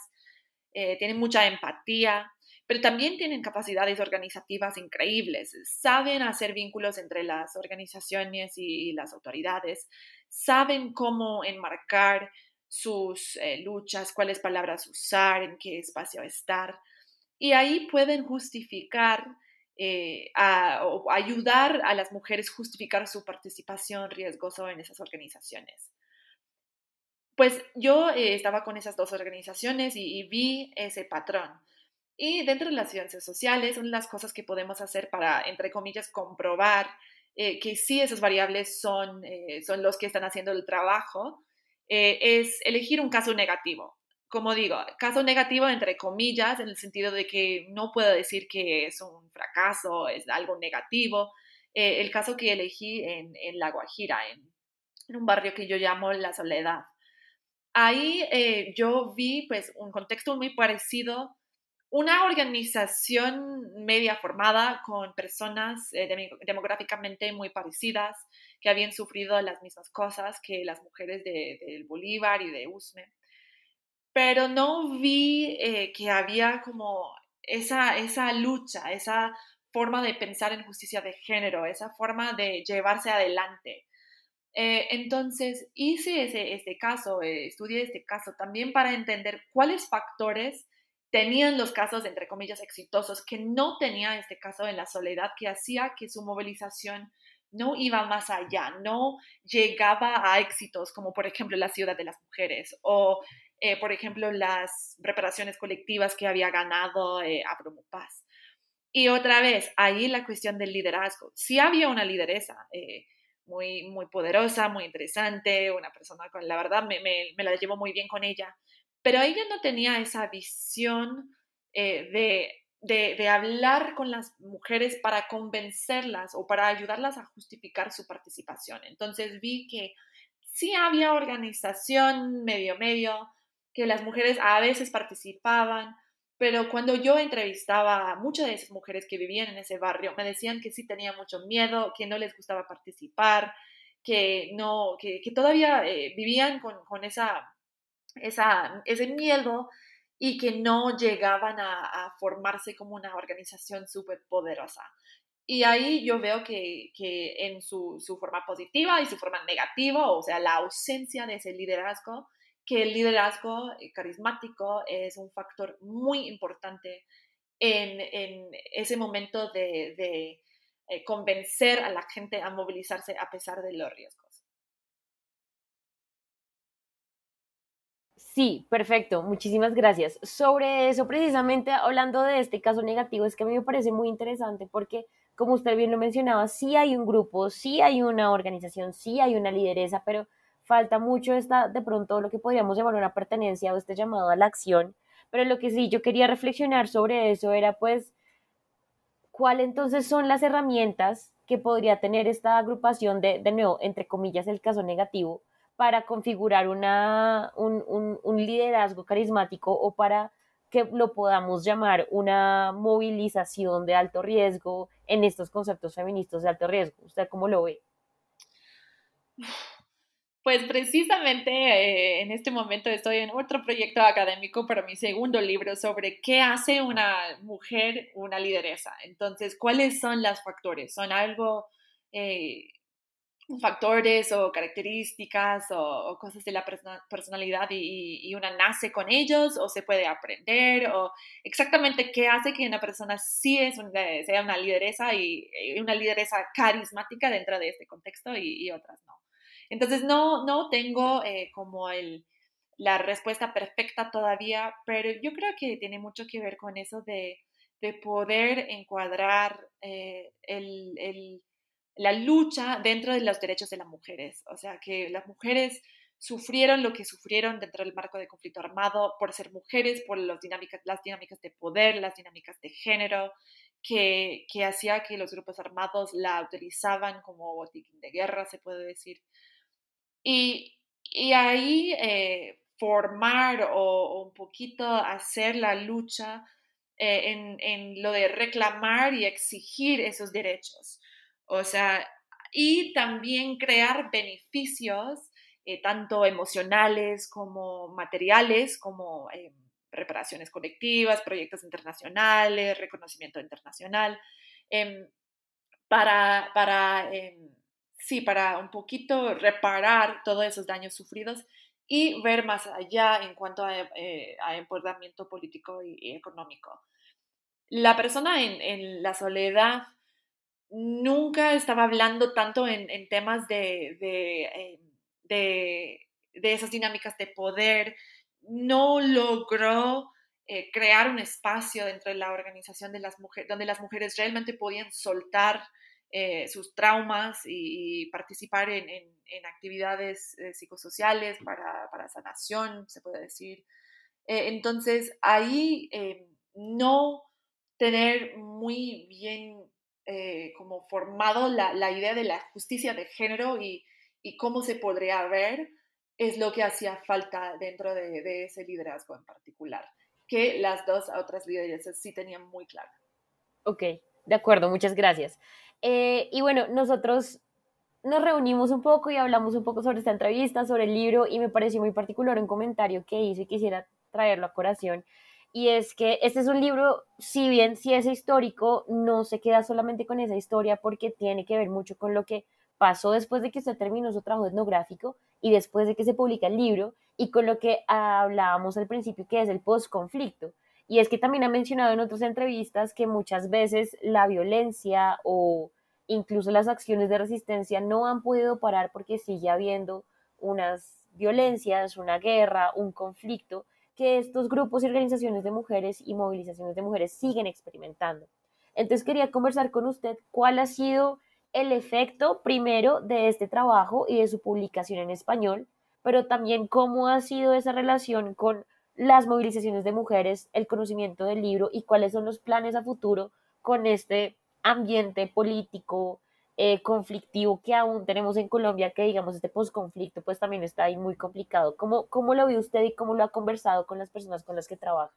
tienen mucha empatía pero también tienen capacidades organizativas increíbles, saben hacer vínculos entre las organizaciones y, las autoridades, saben cómo enmarcar sus eh, luchas, cuáles palabras usar, en qué espacio estar, y ahí pueden justificar eh, o ayudar a las mujeres justificar su participación riesgosa en esas organizaciones. Pues yo eh, estaba con esas dos organizaciones y vi ese patrón. Y dentro de las ciencias sociales, una de las cosas que podemos hacer para, entre comillas, comprobar eh, que sí esas variables son, eh, son los que están haciendo el trabajo, eh, es elegir un caso negativo. Como digo, caso negativo entre comillas, en el sentido de que no puedo decir que es un fracaso, es algo negativo. el caso que elegí en, en La Guajira, en, en, un barrio que yo llamo La Soledad. Ahí yo vi pues un contexto muy parecido una organización media formada con personas eh, demográficamente muy parecidas que habían sufrido las mismas cosas que las mujeres del de, Bolívar y de Usme. Pero no vi eh, que había como esa, esa lucha, esa forma de pensar en justicia de género, esa forma de llevarse adelante. Eh, entonces, hice ese, este caso, estudié este caso también para entender cuáles factores tenían los casos, entre comillas, exitosos, que no tenía este caso en la soledad, que hacía que su movilización no iba más allá, no llegaba a éxitos como por ejemplo la ciudad de las mujeres o eh, por ejemplo las reparaciones colectivas que había ganado eh, Paz. Y otra vez, ahí la cuestión del liderazgo. Sí había una lideresa eh, muy, muy poderosa, muy interesante, una persona con, la verdad, me la llevo muy bien con ella, pero ella no tenía esa visión eh, de, de, hablar con las mujeres para convencerlas o para ayudarlas a justificar su participación. Entonces vi que sí había organización medio medio, que las mujeres a veces participaban, pero cuando yo entrevistaba a muchas de esas mujeres que vivían en ese barrio, me decían que sí tenían mucho miedo, que no les gustaba participar, que, no, que, todavía eh, vivían con, con esa esa, ese miedo y que no llegaban a, formarse como una organización súper poderosa. Y ahí yo veo que, que en su, su, forma positiva y su forma negativa, o sea, la ausencia de ese liderazgo, que el liderazgo eh, carismático es un factor muy importante en, en ese momento de, de eh, convencer a la gente a movilizarse a pesar de los riesgos. Sí, perfecto, muchísimas gracias. Sobre eso, precisamente hablando de este caso negativo, es que a mí me parece muy interesante porque, como usted bien lo mencionaba, sí hay un grupo, sí hay una organización, sí hay una lideresa, pero falta mucho esta, de pronto, lo que podríamos llamar una pertenencia o este llamado a la acción. Pero lo que sí yo quería reflexionar sobre eso era, pues, ¿cuál entonces son las herramientas que podría tener esta agrupación de, de nuevo, entre comillas, el caso negativo? Para configurar una, un, liderazgo carismático o para que lo podamos llamar una movilización de alto riesgo en estos conceptos feministas de alto riesgo. ¿Usted cómo lo ve? Pues precisamente eh, en este momento estoy en otro proyecto académico para mi segundo libro sobre qué hace una mujer una lideresa. Entonces, ¿cuáles son los factores? ¿Son algo eh, factores o características o, cosas de la personalidad y, una nace con ellos o se puede aprender o exactamente qué hace que una persona sí es sea una lideresa y, una lideresa carismática dentro de este contexto y, otras no. Entonces no, no tengo eh, como el, la respuesta perfecta todavía, pero yo creo que tiene mucho que ver con eso de, de poder encuadrar eh, el, el la lucha dentro de los derechos de las mujeres. O sea, que las mujeres sufrieron lo que sufrieron dentro del marco de conflicto armado por ser mujeres, por las dinámicas, las dinámicas de poder, las dinámicas de género, que, que hacía que los grupos armados la utilizaban como botiquín de guerra, se puede decir. Y, y ahí eh, formar o, un poquito hacer la lucha eh, en, en, lo de reclamar y exigir esos derechos. O sea, y también crear beneficios, eh, tanto emocionales como materiales, como eh, reparaciones colectivas, proyectos internacionales, reconocimiento internacional, em, para, para, em, sí, para un poquito reparar todos esos daños sufridos y ver más allá en cuanto a, eh, empoderamiento político y, económico. La persona en la soledad nunca estaba hablando tanto en, temas de, eh, de, de, esas dinámicas de poder, no logró eh, crear un espacio dentro de la organización de las mujeres, donde las mujeres realmente podían soltar eh, sus traumas y, participar en, en, actividades psicosociales para, para, sanación, se puede decir. entonces, ahí no tener muy bien eh, como formado la, la, idea de la justicia de género y, y, cómo se podría ver, es lo que hacía falta dentro de, de, ese liderazgo en particular, que las dos otras lideresas sí tenían muy claro. Ok, de acuerdo, muchas gracias. Eh, y bueno, nosotros nos reunimos un poco y hablamos un poco sobre esta entrevista, sobre el libro, y me pareció muy particular un comentario que hice y quisiera traerlo a corazón y es que este es un libro, si bien si es histórico, no se queda solamente con esa historia porque tiene que ver mucho con lo que pasó después de que se terminó su trabajo etnográfico y después de que se publica el libro y con lo que hablábamos al principio que es el postconflicto. Y es que también ha mencionado en otras entrevistas que muchas veces la violencia o incluso las acciones de resistencia no han podido parar porque sigue habiendo unas violencias, una guerra, un conflicto que estos grupos y organizaciones de mujeres y movilizaciones de mujeres siguen experimentando. Entonces quería conversar con usted cuál ha sido el efecto primero de este trabajo y de su publicación en español, pero también cómo ha sido esa relación con las movilizaciones de mujeres, el conocimiento del libro y cuáles son los planes a futuro con este ambiente político, eh, conflictivo que aún tenemos en Colombia, que digamos este posconflicto pues también está ahí muy complicado. ¿Cómo, ¿Cómo lo ve usted y cómo lo ha conversado con las personas con las que trabaja?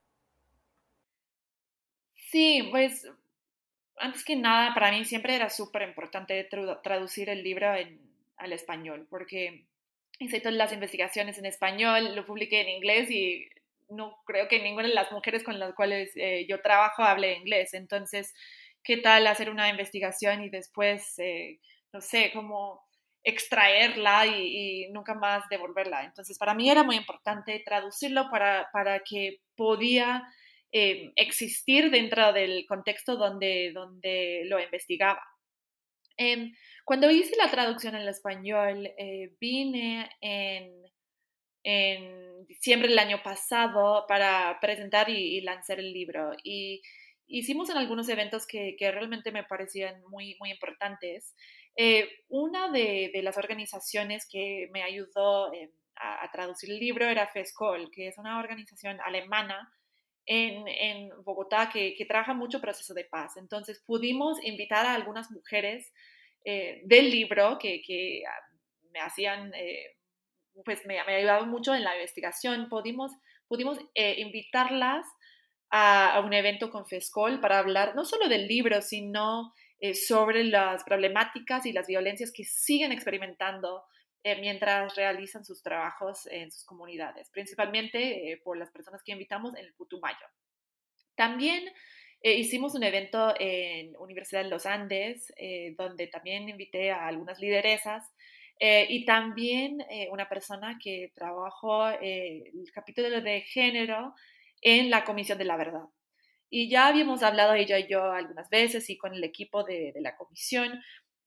Sí, pues antes que nada, para mí siempre era súper importante traducir el libro al español, porque hice todas las investigaciones en español, lo publiqué en inglés y no creo que ninguna de las mujeres con las cuales eh, yo trabajo hable inglés. Entonces, qué tal hacer una investigación y después, eh, no sé, cómo extraerla y, nunca más devolverla. Entonces, para mí era muy importante traducirlo para, para que podía eh, existir dentro del contexto donde, donde lo investigaba. Em, cuando hice la traducción en español, eh, vine en, en, diciembre del año pasado para presentar y, y lanzar el libro. Y hicimos en algunos eventos que, que realmente me parecían muy, muy importantes. Eh, una de, de, las organizaciones que me ayudó eh, a, traducir el libro era FESCOL, que es una organización alemana en, en Bogotá que, que, trabaja mucho proceso de paz. Entonces pudimos invitar a algunas mujeres eh, del libro que, que, ah, me hacían pues me, ha ayudado mucho en la investigación, pudimos, pudimos eh, invitarlas a, un evento con FESCOL para hablar no solo del libro, sino eh, sobre las problemáticas y las violencias que siguen experimentando eh, mientras realizan sus trabajos en sus comunidades, principalmente por las personas que invitamos en el Putumayo. También hicimos un evento en Universidad de los Andes, donde también invité a algunas lideresas eh, y también eh, una persona que trabajó eh, el capítulo de género en la Comisión de la Verdad. Y ya habíamos hablado ella y yo algunas veces y con el equipo de, la comisión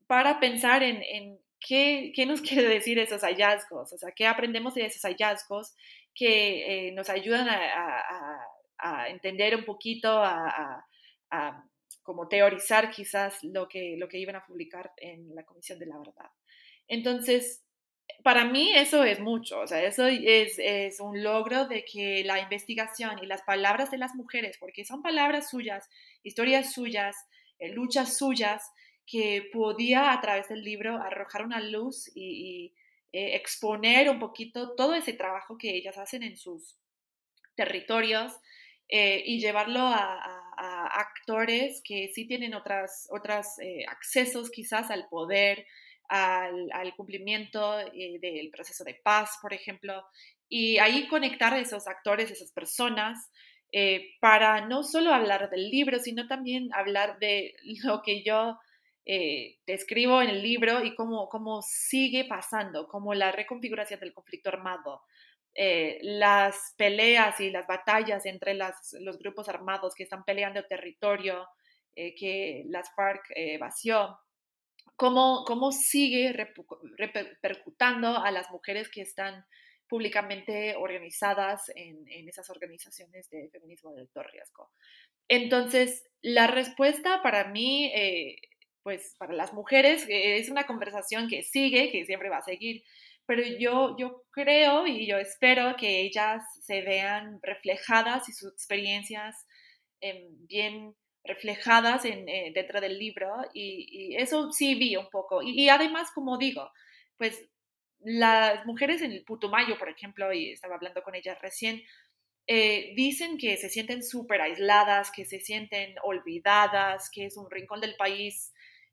para pensar en, qué, qué, nos quiere decir esos hallazgos, o sea, qué aprendemos de esos hallazgos que nos ayudan a, a, a, entender un poquito, a, como teorizar quizás lo que, lo que iban a publicar en la Comisión de la Verdad. Entonces, para mí eso es mucho, o sea, eso es, un logro de que la investigación y las palabras de las mujeres, porque son palabras suyas, historias suyas, eh, luchas suyas, que podía a través del libro arrojar una luz y, eh, exponer un poquito todo ese trabajo que ellas hacen en sus territorios eh, y llevarlo a, actores que sí tienen otras, otros accesos quizás al poder, al, cumplimiento eh, del proceso de paz, por ejemplo, y ahí conectar a esos actores, esas personas, eh, para no solo hablar del libro, sino también hablar de lo que yo eh, describo en el libro y cómo, cómo sigue pasando, como la reconfiguración del conflicto armado, las peleas y las batallas entre los grupos armados que están peleando el territorio que las FARC vació cómo, cómo sigue repercutando a las mujeres que están públicamente organizadas en, en, esas organizaciones de feminismo de alto riesgo. Entonces, la respuesta para mí, eh, pues para las mujeres, eh, es una conversación que sigue, que siempre va a seguir, pero yo, yo creo y yo espero que ellas se vean reflejadas y sus experiencias eh, bien reflejadas en, eh, dentro del libro y, eso sí vi un poco. Y, además, como digo, pues las mujeres en el Putumayo, por ejemplo, y estaba hablando con ellas recién, eh, dicen que se sienten súper aisladas, que se sienten olvidadas, que es un rincón del país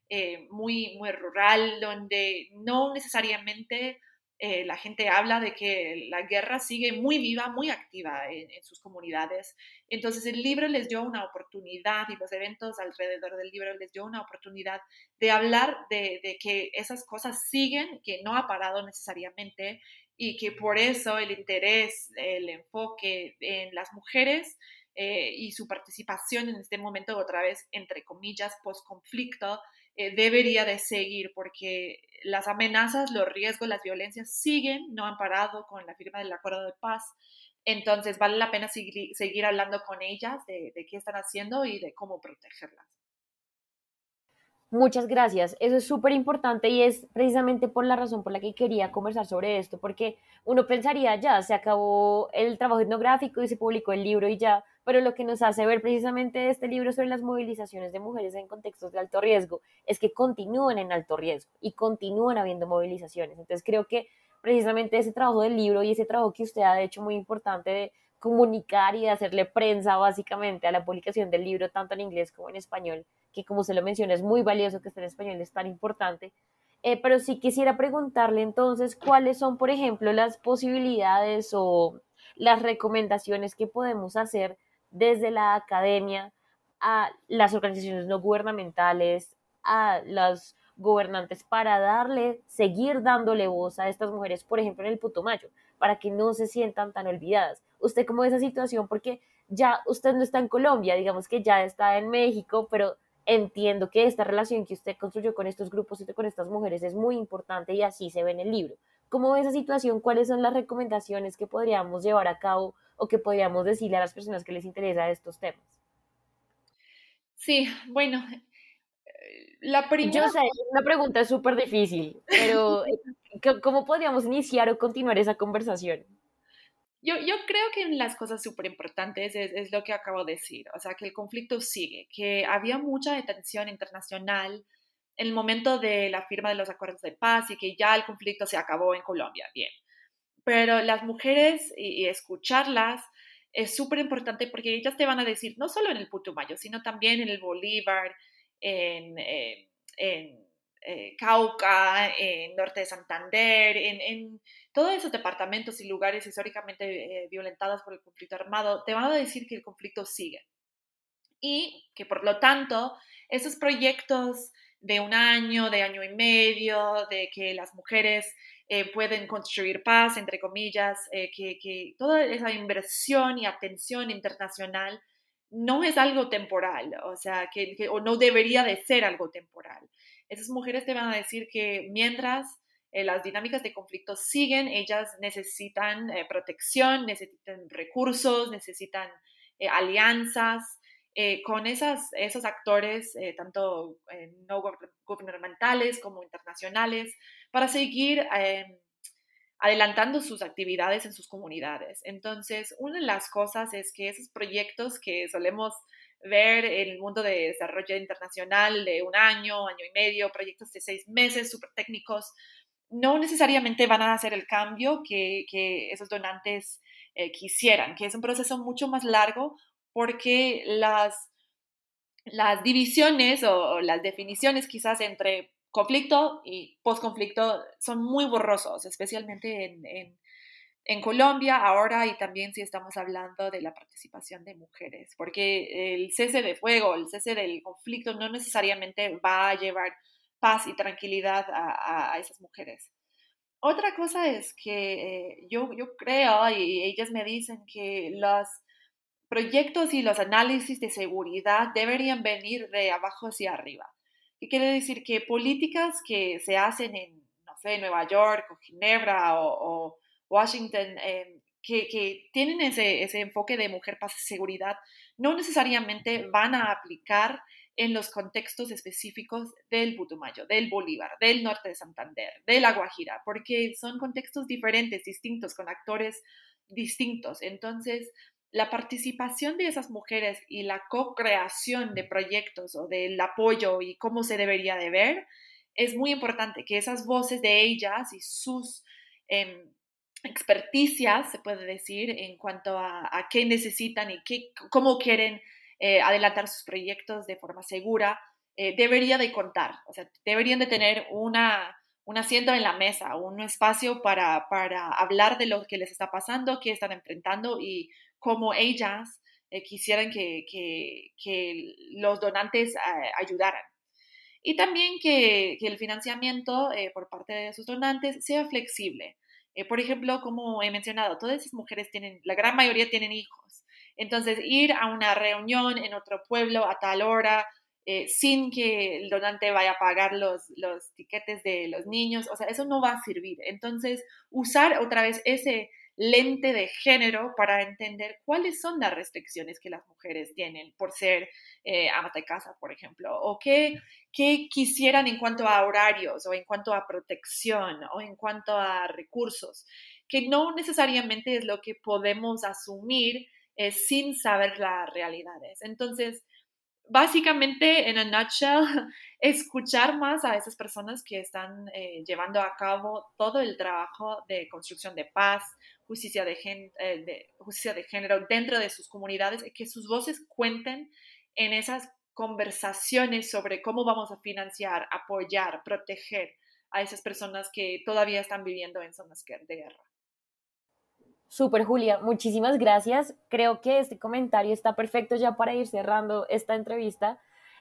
eh, muy, muy rural, donde no necesariamente eh, la gente habla de que la guerra sigue muy viva, muy activa en, sus comunidades. Entonces el libro les dio una oportunidad y los eventos alrededor del libro les dio una oportunidad de hablar de, que esas cosas siguen, que no ha parado necesariamente y que por eso el interés, el enfoque en las mujeres eh, y su participación en este momento, otra vez, entre comillas, post-conflicto, eh, debería de seguir porque las amenazas, los riesgos, las violencias siguen, no han parado con la firma del acuerdo de paz. Entonces vale la pena seguir, seguir hablando con ellas de, de qué están haciendo y de cómo protegerlas. Muchas gracias. Eso es súper importante y es precisamente por la razón por la que quería conversar sobre esto, porque uno pensaría ya, se acabó el trabajo etnográfico y se publicó el libro y ya, pero lo que nos hace ver precisamente este libro sobre las movilizaciones de mujeres en contextos de alto riesgo es que continúan en alto riesgo y continúan habiendo movilizaciones. Entonces creo que precisamente ese trabajo del libro y ese trabajo que usted ha hecho muy importante de comunicar y de hacerle prensa básicamente a la publicación del libro, tanto en inglés como en español, que como se lo menciona es muy valioso que esté en español, es tan importante. Eh, pero sí quisiera preguntarle entonces cuáles son, por ejemplo, las posibilidades o las recomendaciones que podemos hacer desde la academia a las organizaciones no gubernamentales, a los gobernantes para darle, seguir dándole voz a estas mujeres, por ejemplo, en el Putumayo, para que no se sientan tan olvidadas. ¿Usted cómo ve esa situación? Porque ya usted no está en Colombia, digamos que ya está en México, pero entiendo que esta relación que usted construyó con estos grupos y con estas mujeres es muy importante y así se ve en el libro. ¿Cómo ve esa situación? ¿Cuáles son las recomendaciones que podríamos llevar a cabo o que podríamos decirle a las personas que les interesa estos temas? Sí, bueno, la primera... Yo sé, una pregunta súper difícil, pero ¿cómo podríamos iniciar o continuar esa conversación? Yo, yo creo que las cosas súper importantes es, es, lo que acabo de decir, o sea, que el conflicto sigue, que había mucha detención internacional en el momento de la firma de los acuerdos de paz y que ya el conflicto se acabó en Colombia, bien. Pero las mujeres y, escucharlas es súper importante porque ellas te van a decir, no solo en el Putumayo, sino también en el Bolívar, en, eh, en eh, Cauca, en Norte de Santander, en, todos esos departamentos y lugares históricamente eh, violentados por el conflicto armado, te van a decir que el conflicto sigue. Y que por lo tanto, esos proyectos de un año, de año y medio, de que las mujeres eh, pueden construir paz, entre comillas, que, que, toda esa inversión y atención internacional no es algo temporal, o sea, que, o no debería de ser algo temporal. Esas mujeres te van a decir que mientras eh, las dinámicas de conflicto siguen, ellas necesitan eh, protección, necesitan recursos, necesitan eh, con esas, esos actores, tanto no gubernamentales como internacionales, para seguir adelantando sus actividades en sus comunidades. Entonces, una de las cosas es que esos proyectos que solemos ver en el mundo de desarrollo internacional de un año, año y medio, proyectos de seis meses, súper técnicos, no necesariamente van a hacer el cambio que, esos donantes eh, quisieran, que es un proceso mucho más largo porque las, las divisiones o, las definiciones quizás entre conflicto y posconflicto son muy borrosos, especialmente en en Colombia ahora y también si estamos hablando de la participación de mujeres, porque el cese de fuego, el cese del conflicto no necesariamente va a llevar paz y tranquilidad a, esas mujeres. Otra cosa es que eh, yo, yo creo, y ellas me dicen que los proyectos y los análisis de seguridad deberían venir de abajo hacia arriba. ¿Qué quiere decir? Que políticas que se hacen en, no sé, Nueva York o Ginebra o Washington, em, que, tienen ese, enfoque de mujer, paz y seguridad, no necesariamente van a aplicar en los contextos específicos del Putumayo, del Bolívar, del norte de Santander, de la Guajira, porque son contextos diferentes, distintos, con actores distintos. Entonces, la participación de esas mujeres y la co-creación de proyectos o del apoyo y cómo se debería de ver es muy importante, que esas voces de ellas y sus... Em, experticias, se puede decir, en cuanto a, qué necesitan y qué, cómo quieren eh, adelantar sus proyectos de forma segura, eh, debería de contar. O sea, deberían de tener una, un asiento en la mesa, un espacio para, para hablar de lo que les está pasando, qué están enfrentando y cómo ellas eh, quisieran que, que, los donantes ayudaran. Y también que, que el financiamiento por parte de sus donantes sea flexible. Eh, por ejemplo, como he mencionado, todas esas mujeres tienen, la gran mayoría tienen hijos. Entonces, ir a una reunión en otro pueblo a tal hora, eh, sin que el donante vaya a pagar los, los tiquetes de los niños, o sea, eso no va a servir. Entonces, usar otra vez ese lente de género para entender cuáles son las restricciones que las mujeres tienen por ser eh, de casa, por ejemplo, o qué, qué quisieran en cuanto a horarios o en cuanto a protección o en cuanto a recursos, que no necesariamente es lo que podemos asumir eh, sin saber las realidades. Entonces, básicamente, en a nutshell, escuchar más a esas personas que están eh, llevando a cabo todo el trabajo de construcción de paz, justicia de, eh, de, justicia de género dentro de sus comunidades, que sus voces cuenten en esas conversaciones sobre cómo vamos a financiar, apoyar, proteger a esas personas que todavía están viviendo en zonas de guerra. Super Julia, muchísimas gracias. Creo que este comentario está perfecto ya para ir cerrando esta entrevista.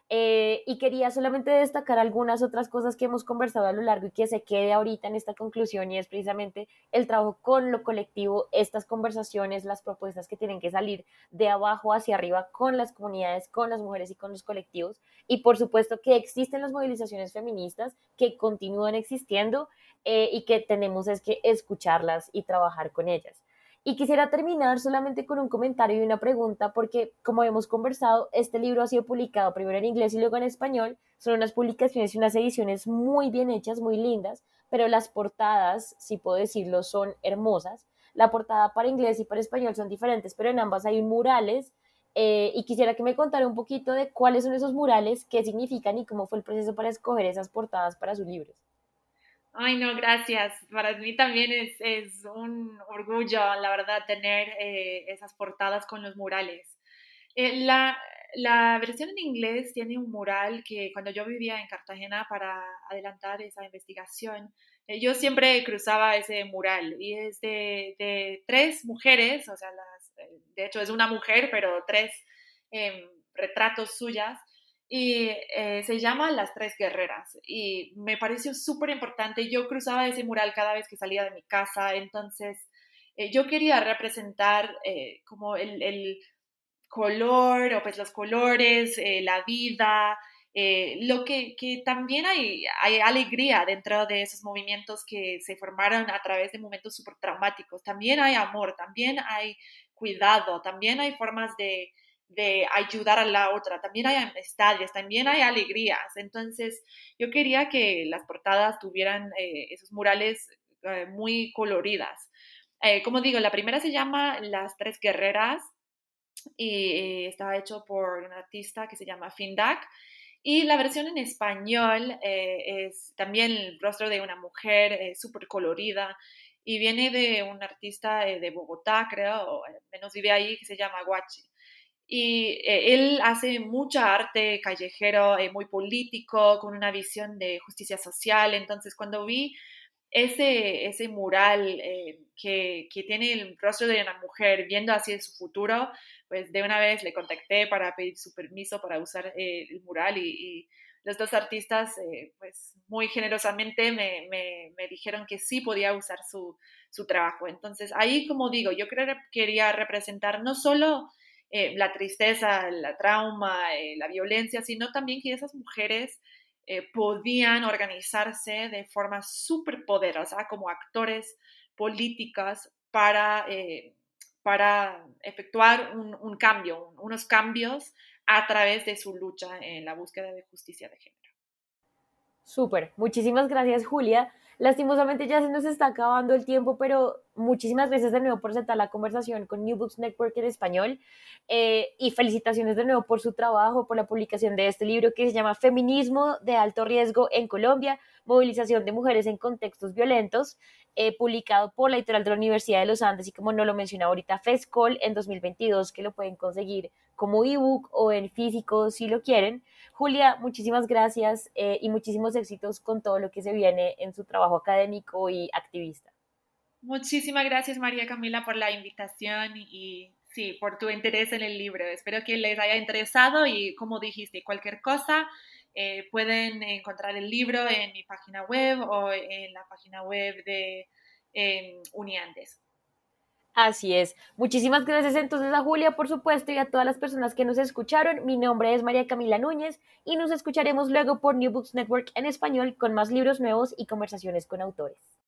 Eh, y quería solamente destacar algunas otras cosas que hemos conversado a lo largo y que se quede ahorita en esta conclusión y es precisamente el trabajo con lo colectivo, estas conversaciones, las propuestas que tienen que salir de abajo hacia arriba con las comunidades, con las mujeres y con los colectivos. Y por supuesto que existen las movilizaciones feministas que continúan existiendo eh, y que tenemos es que escucharlas y trabajar con ellas. Y quisiera terminar solamente con un comentario y una pregunta, porque como hemos conversado, este libro ha sido publicado primero en inglés y luego en español. Son unas publicaciones y unas ediciones muy bien hechas, muy lindas, pero las portadas, si puedo decirlo, son hermosas. La portada para inglés y para español son diferentes, pero en ambas hay murales. Eh, y quisiera que me contara un poquito de cuáles son esos murales, qué significan y cómo fue el proceso para escoger esas portadas para sus libros. Ay, no, gracias. Para mí también es, es un orgullo, la verdad, tener eh, esas portadas con los murales. Eh, la, la, versión en inglés tiene un mural que cuando yo vivía en Cartagena para adelantar esa investigación, eh, yo siempre cruzaba ese mural y es de, de tres mujeres, o sea, las, de hecho es una mujer, pero tres em, retratos suyas y eh, se llama Las Tres Guerreras y me pareció súper importante. Yo cruzaba ese mural cada vez que salía de mi casa, entonces eh, yo quería representar eh, como el, el, color o pues los colores, la vida, lo que, que, también hay, hay alegría dentro de esos movimientos que se formaron a través de momentos súper traumáticos. También hay amor, también hay cuidado, también hay formas de de ayudar a la otra, también hay amistades, también hay alegrías. Entonces, yo quería que las portadas tuvieran eh, esos murales eh, muy coloridas. Eh, como digo, la primera se llama Las Tres Guerreras y estaba hecho por un artista que se llama Findak. Y la versión en español es también el rostro de una mujer súper colorida y viene de un artista de Bogotá, creo, o menos vive ahí, que se llama Guachi y eh, él hace mucha arte callejero, eh, muy político, con una visión de justicia social. Entonces, cuando vi ese, ese mural eh, que, que, tiene el rostro de una mujer viendo hacia su futuro, pues de una vez le contacté para pedir su permiso para usar el mural y, los dos artistas, pues muy generosamente me, me, me, dijeron que sí podía usar su, su trabajo. Entonces, ahí, como digo, yo quería representar no solo eh, la tristeza, la trauma, eh, la violencia, sino también que esas mujeres eh, podían organizarse de forma súper poderosa como actores políticas para, para efectuar un, cambio, unos cambios a través de su lucha en la búsqueda de justicia de género. Súper, muchísimas gracias Julia. Lastimosamente ya se nos está acabando el tiempo, pero muchísimas gracias de nuevo por sentar la conversación con New Books Network en español eh, y felicitaciones de nuevo por su trabajo, por la publicación de este libro que se llama Feminismo de alto riesgo en Colombia, movilización de mujeres en contextos violentos, eh, publicado por la editorial de la Universidad de los Andes y como no lo menciona ahorita, FESCOL en 2022, que lo pueden conseguir como ebook o en físico si lo quieren. Julia, muchísimas gracias eh, y muchísimos éxitos con todo lo que se viene en su trabajo académico y activista. Muchísimas gracias María Camila por la invitación y sí, por tu interés en el libro. Espero que les haya interesado y como dijiste, cualquier cosa, eh, pueden encontrar el libro en mi página web o en la página web de eh, Uniandes. Así es. Muchísimas gracias entonces a Julia, por supuesto, y a todas las personas que nos escucharon. Mi nombre es María Camila Núñez y nos escucharemos luego por New Books Network en español con más libros nuevos y conversaciones con autores.